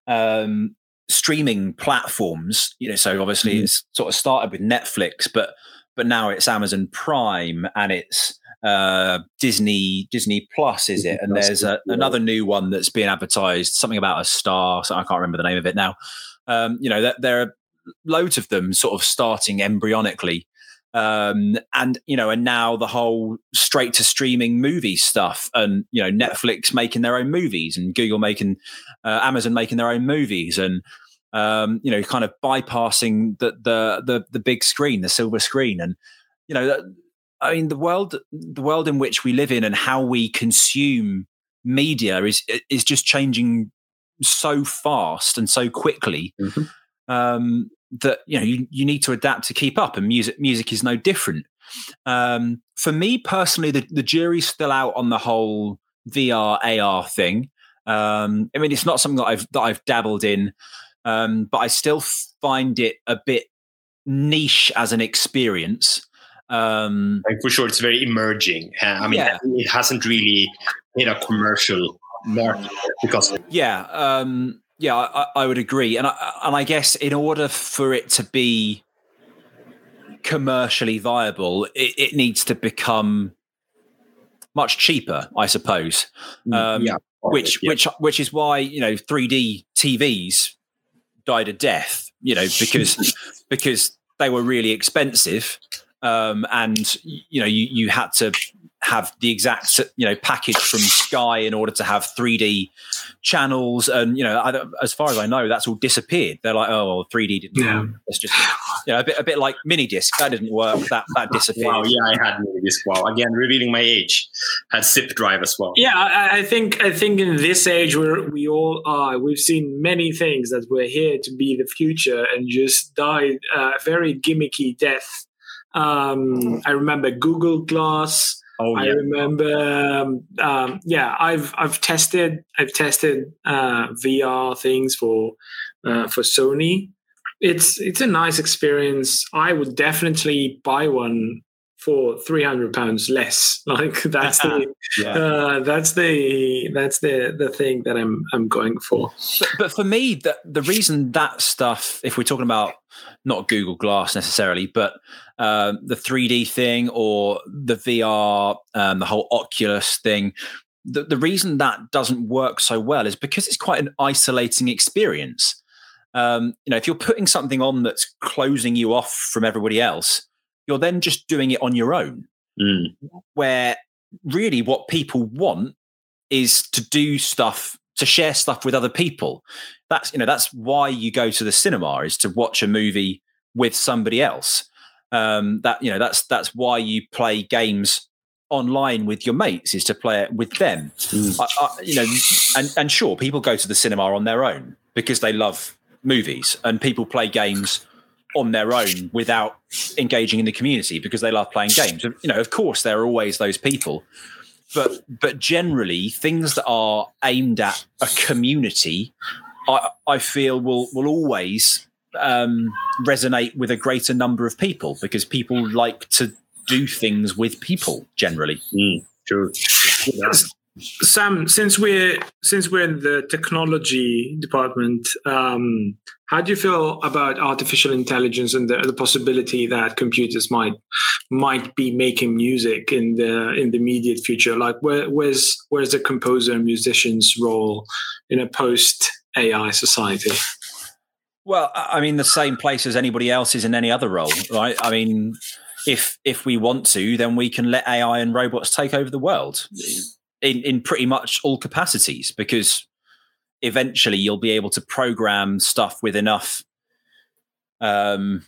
um streaming platforms you know so obviously Mhm. it's sort of started with netflix but but now it's amazon prime and it's uh disney disney plus is it? And there's a, another new one that's being advertised something about a star so i can't remember the name of it now. Um you know there, there are loads of them sort of starting embryonically. Um and you know and now the whole straight to streaming movie stuff and you know netflix making their own movies and google making uh, amazon making their own movies and um you know kind of bypassing the the the, the big screen the silver screen. And you know that, i mean the world the world in which we live in and how we consume media is is just changing so fast and so quickly. Mhm. Um that you know you, you need to adapt to keep up and music music is no different um for me personally the, the jury's still out on the whole vr ar thing um i mean it's not something that i've that i've dabbled in um but i still find it a bit niche as an experience um Like for sure, it's very emerging. Uh, I mean, Yeah. it hasn't really hit a commercial market because yeah um Yeah, I, I would agree, and I, and I guess in order for it to be commercially viable, it, it needs to become much cheaper, I suppose. Um, yeah, which yeah. which which is why you know 3D TVs died a death. You know because [laughs] because they were really expensive, um, and you know you you had to have the exact you know package from Sky in order to have 3D channels, and you know I, as far as I know, that's all disappeared. They're like, oh, well, 3D didn't. Yeah. work. It's just you know a bit a bit like mini disc that didn't work. That that disappeared. Wow, yeah, I had mini disc. Wow, again, revealing my age. Had zip drive as well. Yeah, I, I think I think in this age where we all are, we've seen many things that were here to be the future and just died a very gimmicky death. Um, I remember Google Glass. Oh I remember, um, um, yeah, I've I've tested I've tested uh, VR things for uh, for Sony. It's it's a nice experience. I would definitely buy one for three hundred pounds less. [laughs] Like that's the [laughs] Yeah. uh, that's the that's the the thing that I'm I'm going for. but, but for me, the, the reason that stuff, if we're talking about not Google Glass necessarily, but um, the 3D thing or the VR, um, the whole Oculus thing, the, the reason that doesn't work so well is because it's quite an isolating experience. Um, you know, if you're putting something on that's closing you off from everybody else, you're then just doing it on your own Mm. where really what people want is to do stuff to share stuff with other people that's you know that's why you go to the cinema is to watch a movie with somebody else um that you know that's that's why you play games online with your mates is to play it with them Mm. I, I, you know and and sure people go to the cinema on their own because they love movies and people play games on their own without engaging in the community because they love playing games. You know, of course, there are always those people, but but generally, things that are aimed at a community, I I feel will will always um, resonate with a greater number of people because people like to do things with people generally. Mm. True. Sam, since we're since we're in the technology department, um, how do you feel about artificial intelligence and the, the possibility that computers might might be making music in the in the immediate future? Like, where, where's where's the composer and musician's role in a post AI society? Well, I mean, the same place as anybody else is in any other role, right? I mean, if if we want to, then we can let AI and robots take over the world in in pretty much all capacities, because eventually you'll be able to program stuff with enough um,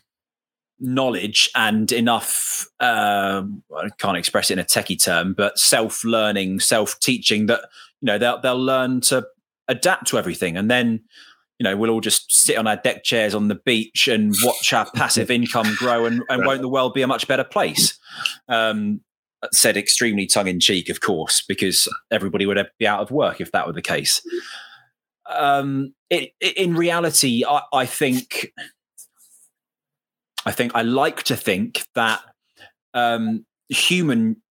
knowledge and enough. Um, I can't express it in a techie term, but self learning, self teaching that you know they'll they'll learn to adapt to everything, and then you know, we'll all just sit on our deck chairs on the beach and watch our passive income grow, and, and won't the world be a much better place? Um, said extremely tongue in cheek, of course, because everybody would be out of work if that were the case. Um, it, it, in reality, I, I think, I think I like to think that um, human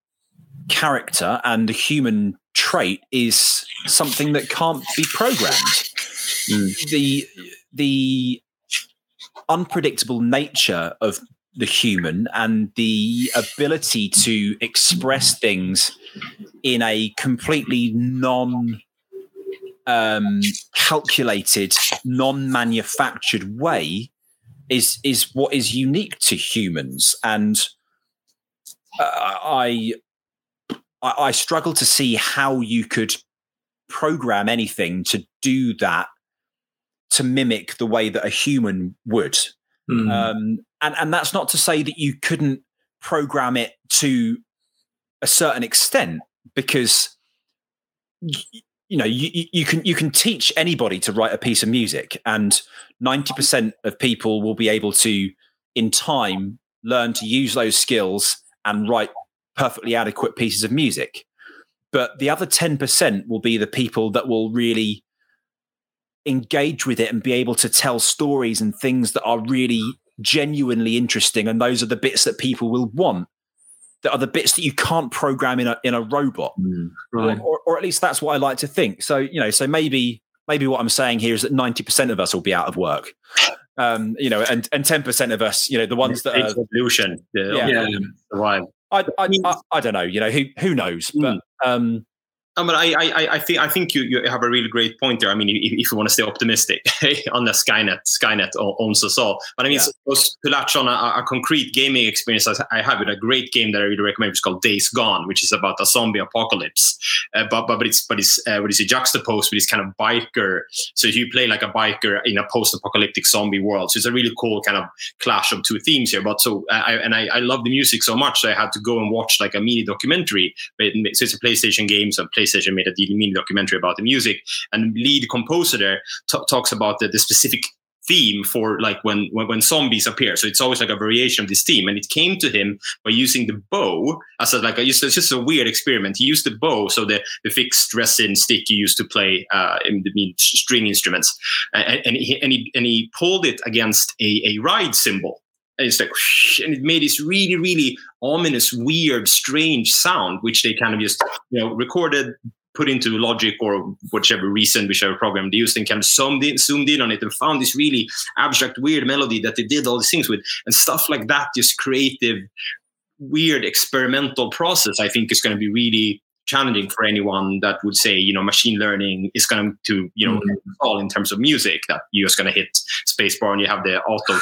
character and the human trait is something that can't be programmed the the unpredictable nature of the human and the ability to express things in a completely non um, calculated, non-manufactured way is is what is unique to humans, and uh, I I I struggle to see how you could program anything to do that to mimic the way that a human would. Hmm. Um, and and that's not to say that you couldn't program it to a certain extent, because you know you, you- can you can teach anybody to write a piece of music, and ninety percent of people will be able to, in time, learn to use those skills and write perfectly adequate pieces of music. But the other ten percent will be the people that will really engage with it and be able to tell stories and things that are really genuinely interesting and those are the bits that people will want that are the bits that you can't program in a in a robot Mm. right. or, or, at least that's what i like to think so you know so maybe maybe what I'm saying here is that 90% of us will be out of work. Um, you know, and and 10% of us, you know, the ones that It's are, evolution. The, Yeah. Yeah. survive. I, I, I, I don't know, you know, who who knows? But um, Um, but I, I, I think I think you, you have a really great point there. I mean, if, if you want to stay optimistic, [laughs] unless Skynet Skynet owns us all. But I mean, Yeah. suppose to latch on a, a concrete gaming experience I have with a great game that I really recommend, which is called Days Gone, which is about a zombie apocalypse. Uh, but, but but it's but it's uh, what is it juxtaposed with this kind of biker. So you play like a biker in a post-apocalyptic zombie world. So it's a really cool kind of clash of two themes here. But so uh, I and I, I love the music so much, so I had to go and watch like a mini documentary. But so it's a PlayStation game, so PlayStation made a mini documentary about the music, and lead composer there t- talks about the, the specific theme for like when, when when zombies appear. So it's always like a variation of this theme. And it came to him by using the bow as a like a, it's just a weird experiment. He used the bow so the, the fixed resin stick you used to play uh in the string instruments. And, and he and he and he pulled it against a, a ride cymbal and it's like and it made this really really ominous weird strange sound which they kind of just you know recorded put into logic or whichever reason whichever program they used and kind of zoomed in, zoomed in on it and found this really abstract weird melody that they did all these things with. And stuff like that just creative weird experimental process i think is going to be really challenging for anyone that would say you know machine learning is going to you know mm-hmm. all in terms of music that you're just going to hit spacebar and you have the auto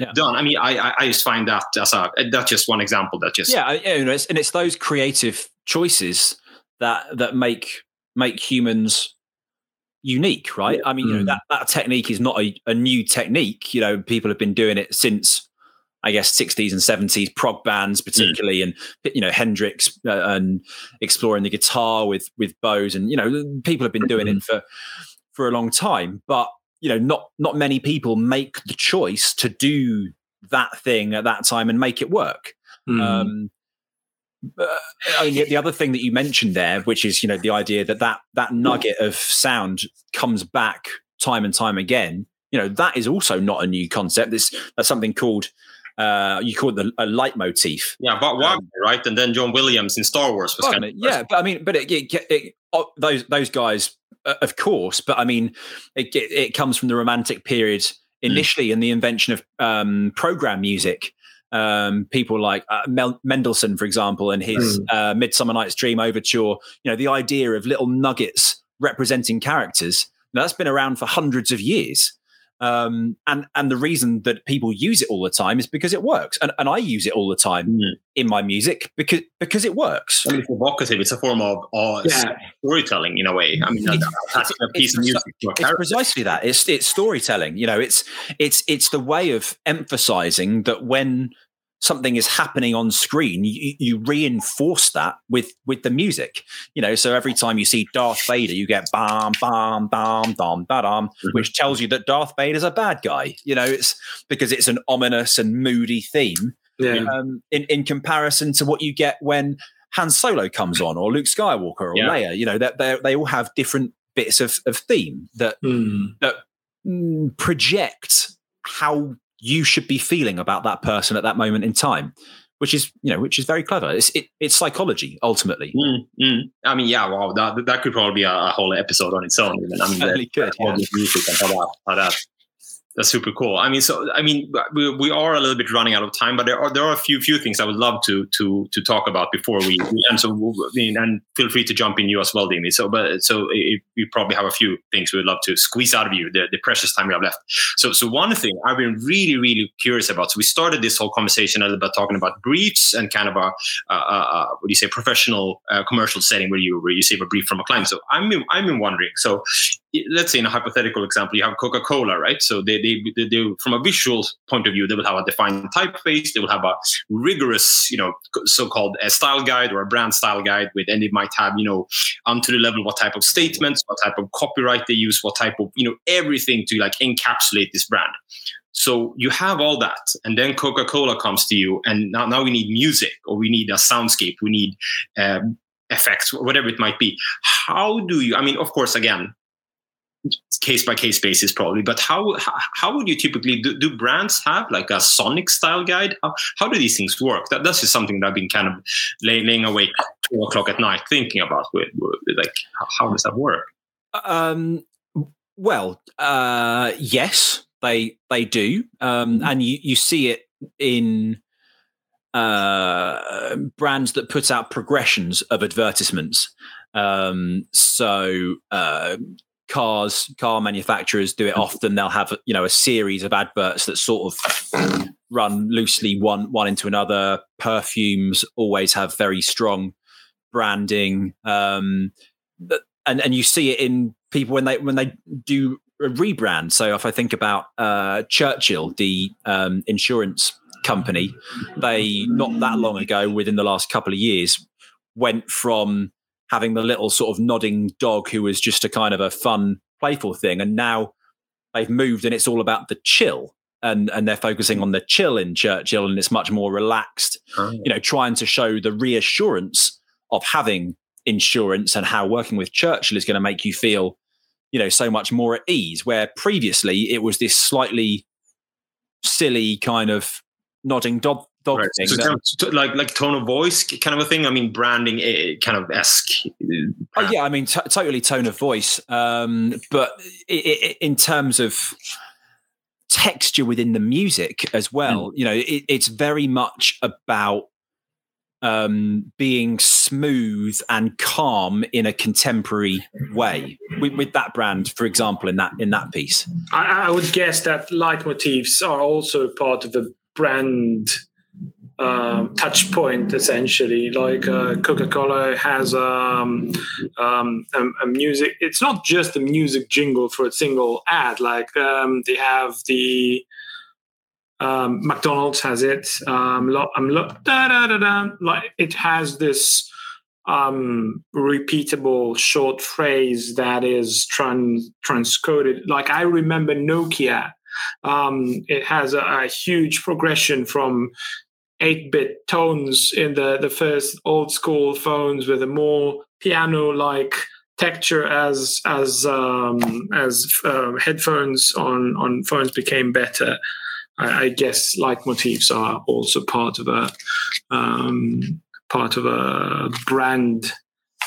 Yeah. done i mean I, I i just find that as a that's just one example that just yeah, you know, it's, and it's those creative choices that that make make humans unique, right? I mean, you know, Mm. that that technique is not a, a new technique. You know, people have been doing it since I guess 60s and 70s prog bands particularly and you know Hendrix uh, and exploring the guitar with with bows and you know people have been doing it for for a long time but you know not not many people make the choice to do that thing at that time and make it work Mm. um, but, I mean, the, the other thing that you mentioned there, which is you know the idea that that that nugget of sound comes back time and time again. You know that is also not a new concept. This that's something called uh, you call it the, a leitmotif. yeah but Wagner, right and then john williams in star wars was kind of yeah, but I mean, but it, it, it, those those guys, uh, of course. But I mean, it comes from the Romantic period initially, and the invention of um, program music. Um, people like uh, Mel- Mendelssohn, for example, and his uh, Midsummer Night's Dream overture. You know, the idea of little nuggets representing characters. Now, that's been around for hundreds of years. Um, and and the reason that people use it all the time is because it works, and, and I use it all the time Mm. in my music because because it works. I mean, it's evocative. It's a form of uh, Yeah. storytelling in a way. I mean, a piece of music to a It's precisely that. It's it's storytelling. You know, it's it's it's the way of emphasizing that when something is happening on screen, you, you reinforce that with with the music. You know, so every time you see Darth Vader, you get bam, bam, bam, dam, da, dam, which tells you that Darth Vader's a bad guy. You know, it's because it's an ominous and moody theme yeah. um, in in comparison to what you get when Han Solo comes on, or Luke Skywalker, or Yeah. Leia. You know that they they all have different bits of, of theme that Mm. that project how you should be feeling about that person at that moment in time, which is you know which is very clever. It's it, it's psychology ultimately. Mm, mm. I mean, yeah, wow, that that could probably be a, a whole episode on its own. Even. I mean, Really all Yeah. music and how that, how that that's super cool. I mean, so I mean, we, we are a little bit running out of time, but there are there are a few few things I would love to to to talk about before we end. So I mean, and feel free to jump in you as well, Dimi. So, but so if we probably have a few things we would love to squeeze out of you the, the precious time we have left. So, so one thing I've been really really curious about. So we started this whole conversation a little bit talking about briefs and kind of a, a, a what do you say professional uh, commercial setting where you where you receive a brief from a client. So I'm I'm wondering. So let's say in a hypothetical example, you have Coca-Cola, right? So they, they, they, they, from a visual point of view, they will have a defined typeface. They will have a rigorous, you know, so-called a style guide or a brand style guide with, and it might have, you know, onto the level what type of statements, what type of copyright they use, what type of, you know, everything to like encapsulate this brand. So you have all that, and then Coca-Cola comes to you, and now, now we need music, or we need a soundscape, we need um, effects, whatever it might be. How do you? I mean, of course, again, case by case basis probably. But how how, how would you typically do, do brands have like a sonic style guide? How, how do these things work? That that's just something that i've been kind of lay, laying awake two o'clock at night thinking about with, with like how, how does that work? Um, Well, uh, yes, they they do, um, and you you see it in uh, brands that put out progressions of advertisements. Um, so uh, cars, car manufacturers do it often. They'll have you know a series of adverts that sort of run loosely one one into another. Perfumes always have very strong branding, um, and and you see it in people when they when they do a rebrand. So if I think about uh, Churchill, the um, insurance company, they not that long ago, within the last couple of years, went from having the little sort of nodding dog who was just a kind of a fun, playful thing, and now they've moved and it's all about the chill. And, and they're focusing on the chill in Churchill, and it's much more relaxed. Oh. You know, trying to show the reassurance of having insurance and how working with Churchill is going to make you feel, you know, so much more at ease. Where previously it was this slightly silly kind of nodding dog dog Right. thing. So kind of like like tone of voice kind of a thing. I mean, branding eh, kind of esque. Oh yeah, I mean, t- totally tone of voice. Um, but i i in terms of texture within the music as well, you know, it, it's very much about um, being smooth and calm in a contemporary way. With, with that brand, for example, in that in that piece. I, I would guess that leitmotifs are also part of the brand um, touch point, essentially. Like uh, Coca Cola has um, um, a, a music, it's not just a music jingle for a single ad. Like um, they have the um, McDonald's has it. Um, lo- lo- da, da, da, like it has this repeatable short phrase that is trans transcoded. Like I remember Nokia. Um, it has a, a huge progression from 8-bit tones in the the first old school phones with a more piano like texture as as um, as um, headphones on on phones became better. I, I guess leitmotifs are also part of a um, part of a brand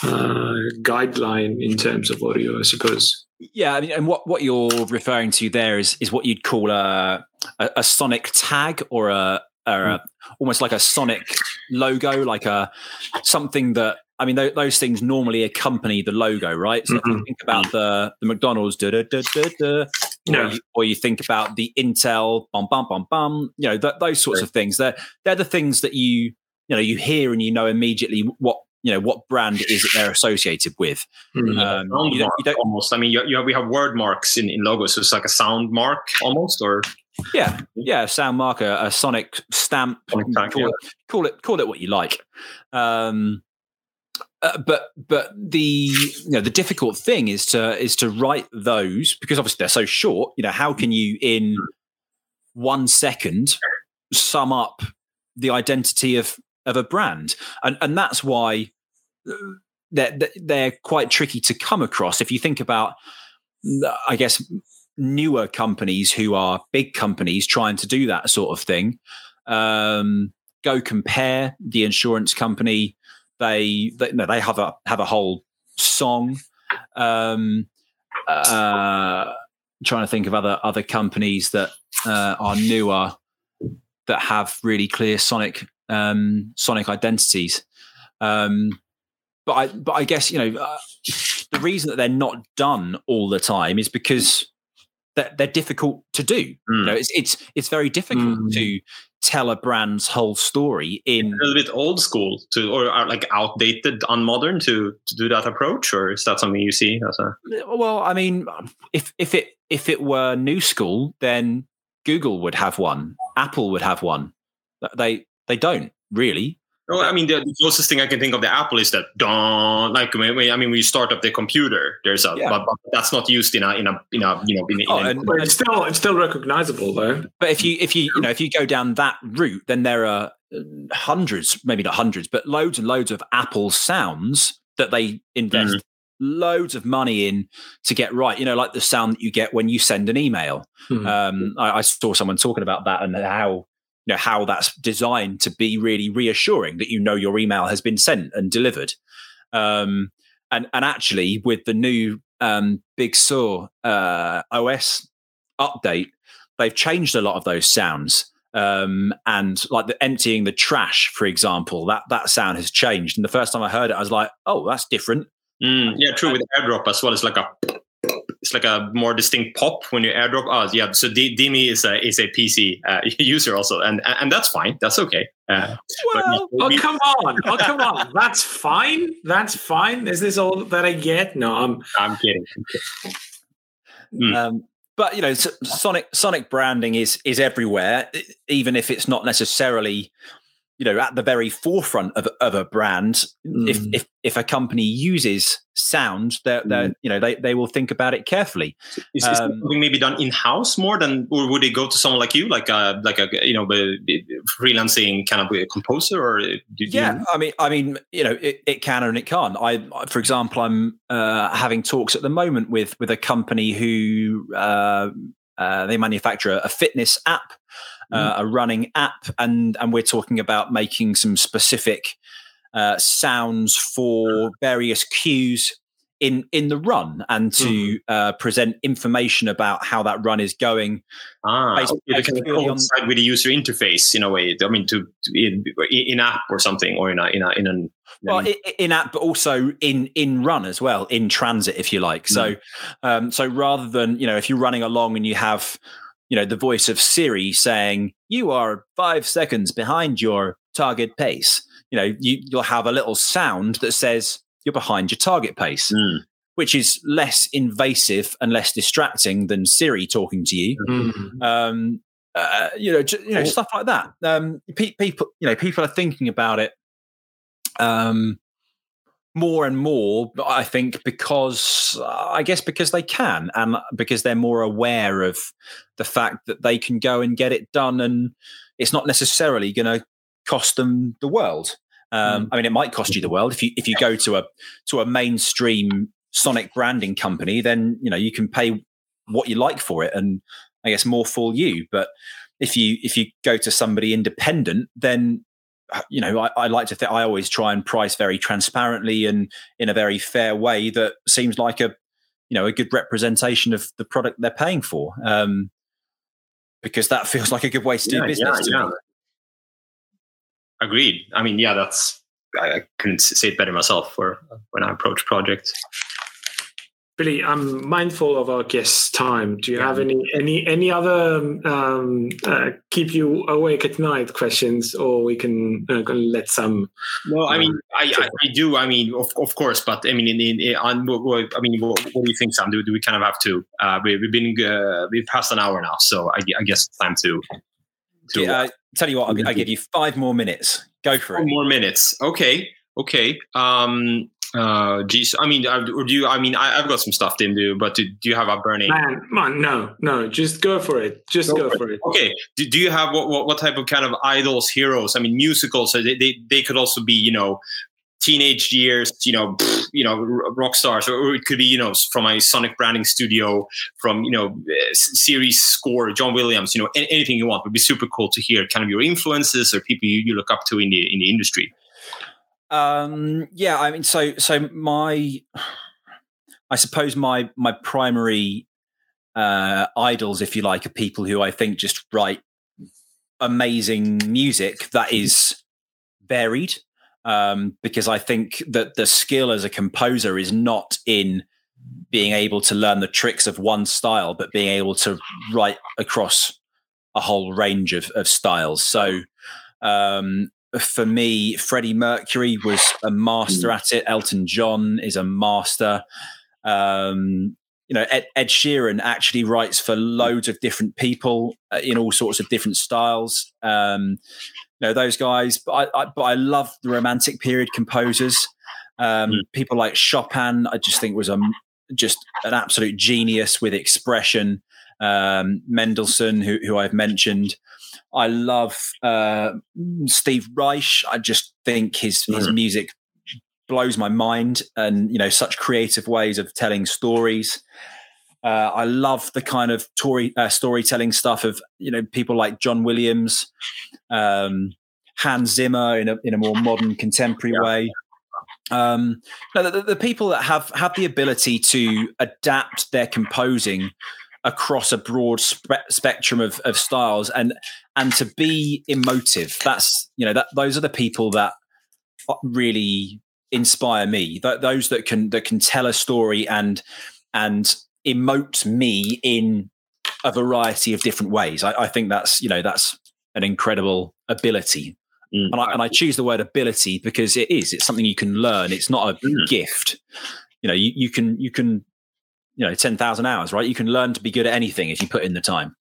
uh, guideline in terms of audio, I suppose. Yeah, I mean, and what, what you're referring to there is is what you'd call a a, a sonic tag or a, or a almost like a sonic logo, like a something that I mean, th- those things normally accompany the logo, right? So if you Mhm. think about the the McDonald's, da, da, da, da, or, you, or you think about the Intel, bum bum bum bum, you know, th- those sorts of things. They're they're the things that you you know you hear and you know immediately what you know what brand is that they're associated with. Mhm. Um, you don't, you don't, almost. I mean, you, you have, we have word marks in, in logos, so it's like a sound mark almost, or Yeah, yeah, sound marker, a sonic stamp. Sonic call, it, call it call it what you like. Um, uh, but but the you know the difficult thing is to is to write those because obviously they're so short. You know, how can you in one second sum up the identity of of a brand? And and that's why uh, they're they're quite tricky to come across. If you think about, I guess newer companies who are big companies trying to do that sort of thing. Um, go compare the insurance company. They, they no, they have a have a whole song. Um, uh, trying to think of other other companies that uh, are newer that have really clear sonic um, sonic identities. Um, but I but I guess you know uh, the reason that they're not done all the time is because they're, they're difficult to do. You Mm. know, it's it's it's very difficult Mm. to tell a brand's whole story in a little bit old school to, or like outdated, unmodern to to do that approach, or is that something you see as a? well i mean if if it if it were new school then google would have one apple would have one they they don't really No, I mean the, the closest thing I can think of the Apple is that don like when, when- I mean when you start up the computer, there's a Yeah. but, but that's not used in a in a in a you know in, a- in Oh, a- and- it's still it's still recognizable though. but if you if you you know if you go down that route then there are uh, hundreds maybe not hundreds but loads and loads of apple sounds that they invest loads of money in to get right you know like the sound that you get when you send an email Mhm. um, I, I saw someone talking about that and how you know how that's designed to be really reassuring that you know your email has been sent and delivered um, and and actually with the new um, Big Sur uh, OS update, they've changed a lot of those sounds. Um, and like the emptying the trash, for example, that that sound has changed. And the first time I heard it, I was like, "Oh, that's different." Mm, yeah, true. With airdrop as well, it's like a it's like a more distinct pop when you airdrop. Oh, yeah. So D- Dimi is a is a PC uh, [laughs] user also, and and that's fine. That's okay. Uh, but Well, Oh come on! Oh come on! That's fine. That's fine. Is this all that I get? No, I'm. I'm kidding. Mm. Um, but you know, Sonic Sonic branding is is everywhere, even if it's not necessarily, you know, at the very forefront of, of a brand. If Mm. if if a company uses sound, they're, they're you know they they will think about it carefully. Is, Um, something maybe done in house more than, or would they go to someone like you, like a like a you know freelancing kind of a composer, or do you, Yeah, I mean, I mean, you know, it, it can and it can't. I, for example, I'm uh, having talks at the moment with with a company who uh, uh, they manufacture a fitness app, uh, a running app, and and we're talking about making some specific uh, sounds for various cues in in the run and to uh, present information about how that run is going. Ah, based- okay, they based can purely on- coincide with the user interface in a way. I mean, to, in, in app or something, or in a in a in an well in app but also in in run as well in transit if you like so um so rather than you know if you're running along and you have you know the voice of siri saying you are five seconds behind your target pace you know you, you'll have a little sound that says you're behind your target pace Mm. which is less invasive and less distracting than siri talking to you Mm. um, uh, you know, you know, stuff like that. Um, pe- people, you know, people are thinking about it um, more and more. I think because uh, I guess because they can, and because they're more aware of the fact that they can go and get it done, and it's not necessarily going to cost them the world. Um, I mean, it might cost you the world if you if you go to a to a mainstream Sonic branding company, then you know you can pay what you like for it, and I guess more for you. But if you if you go to somebody independent, then you know I, I like to think I always try and price very transparently and in a very fair way that seems like a you know a good representation of the product they're paying for. Um, because that [laughs] feels like a good way to do Yeah, business. yeah, to yeah. me. Agreed. I mean, yeah, that's I, I couldn't say it better myself for when I approach projects. Billy, I'm mindful of our guest's time. Do you have any any any other um, uh, keep you awake at night questions, or we can uh, let some? No, I Um, mean, I, I, I do. I mean, of, of course, but I mean, in, in, in on, what, what- I mean, what, what do you think, Sam? Do, do we kind of have to? Uh, we, we've been uh, we've passed an hour now, so I, I guess it's time to. to Yeah, uh, tell you what, I'll, I'll give you five more minutes. Go for Four it. more minutes. Okay. Okay. Um. Uh. Geez. I mean, I, or do you? I mean, I, I've got some stuff, Tim. Do but do, do you have a burning? Man, man, no, no, just go for it. Just Go go, for for it. Okay. Do, do you have what, what what type of kind of idols, heroes? I mean, musicals. So they, they they could also be you know teenage years, you know, pff, you know, rock stars, or, or it could be you know from a Sonic branding studio, from you know uh, series score, John Williams. You know, anything you want would be super cool to hear. Kind of your influences or people you, you look up to in the in the industry. Um, yeah, I mean, so so my, I suppose my my primary uh, idols, if you like, are people who I think just write amazing music that is varied. Um, because I think that the skill as a composer is not in being able to learn the tricks of one style, but being able to write across a whole range of, of styles. So, um, for me, Freddie Mercury was a master at it. Elton John is a master. Um, you know, Ed, Ed Sheeran actually writes for loads of different people uh, in all sorts of different styles. Um, you know, those guys. But I, I, but I love the Romantic period composers. Um, Mm. People like Chopin, I just think was a just an absolute genius with expression. Um, Mendelssohn, who, who I've mentioned. I love uh, Steve Reich. I just think his his Mm. music blows my mind, and you know, such creative ways of telling stories. Uh, I love the kind of story, uh, storytelling stuff of you know people like John Williams, um, Hans Zimmer in a in a more modern contemporary Yeah. way. um, the, the people that have have the ability to adapt their composing across a broad spe- spectrum of, of styles and and to be emotive that's you know that those are the people that really inspire me. Th- those that can that can tell a story and and emote me in a variety of different ways. I, I think that's you know that's an incredible ability. Mm. and I, and I choose the word ability because it is. It's something you can learn. It's not a Mm. gift. You know you, you can you can you know 10,000 hours right? You can learn to be good at anything if you put in the time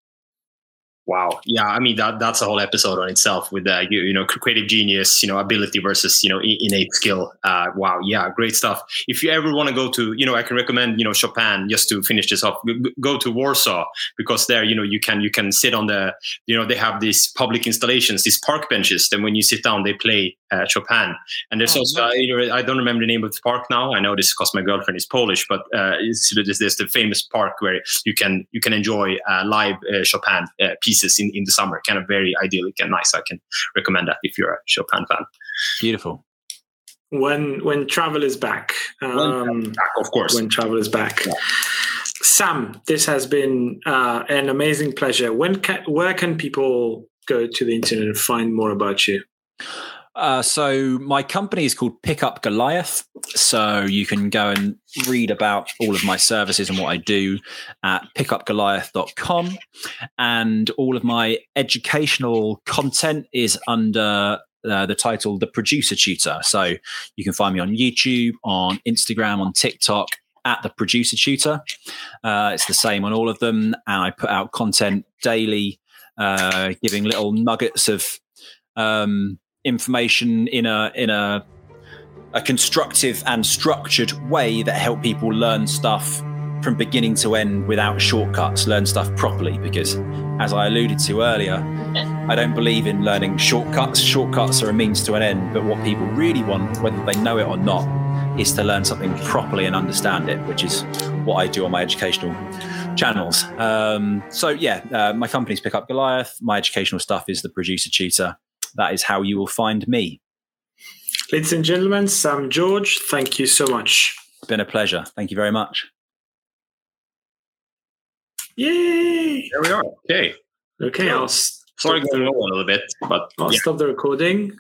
Wow. Yeah. I mean, that that's a whole episode on itself with the, you, you know, creative genius, you know, ability versus, you know, innate skill. Uh, wow. Yeah. Great stuff. If you ever want to go to, you know, I can recommend, you know, Chopin just to finish this off, go to Warsaw because there, you know, you can, you can sit on the, you know, they have these public installations, these park benches. Then when you sit down, they play uh, Chopin. And there's Oh, also, uh, you know, I don't remember the name of the park now. I know this because my girlfriend is Polish, but uh, it's, there's, there's the famous park where you can, you can enjoy uh, live uh, Chopin uh, pieces in, in the summer, kind of very idyllic and nice. I can recommend that if you're a Chopin fan. beautiful When when travel is back. Um, Of course. when travel is back. Sam, this has been uh, an amazing pleasure. When ca- where can people go to the internet and find more about you? Uh, so my company is called Pickup Goliath. So you can go and read about all of my services and what I do at pickupgoliath.com. And all of my educational content is under uh, the title The Producer Tutor. So you can find me on YouTube, on Instagram, on TikTok at The Producer Tutor. Uh, it's the same on all of them. And I put out content daily, uh, giving little nuggets of um, information in a in a a constructive and structured way that help people learn stuff from beginning to end without shortcuts learn stuff properly because as i alluded to earlier i don't believe in learning shortcuts. Shortcuts are a means to an end but what people really want whether they know it or not is to learn something properly and understand it which is what i do on my educational channels. Um, so yeah uh, my company's Pickup Goliath. My educational stuff is the producer tutor that is how you will find me. Ladies and gentlemen, Sam George, thank you so much. It's been a pleasure. Thank you very much. Yay! There we are. Okay. Okay, I'll, s- Sorry going over a little bit, but I'll yeah. stop the recording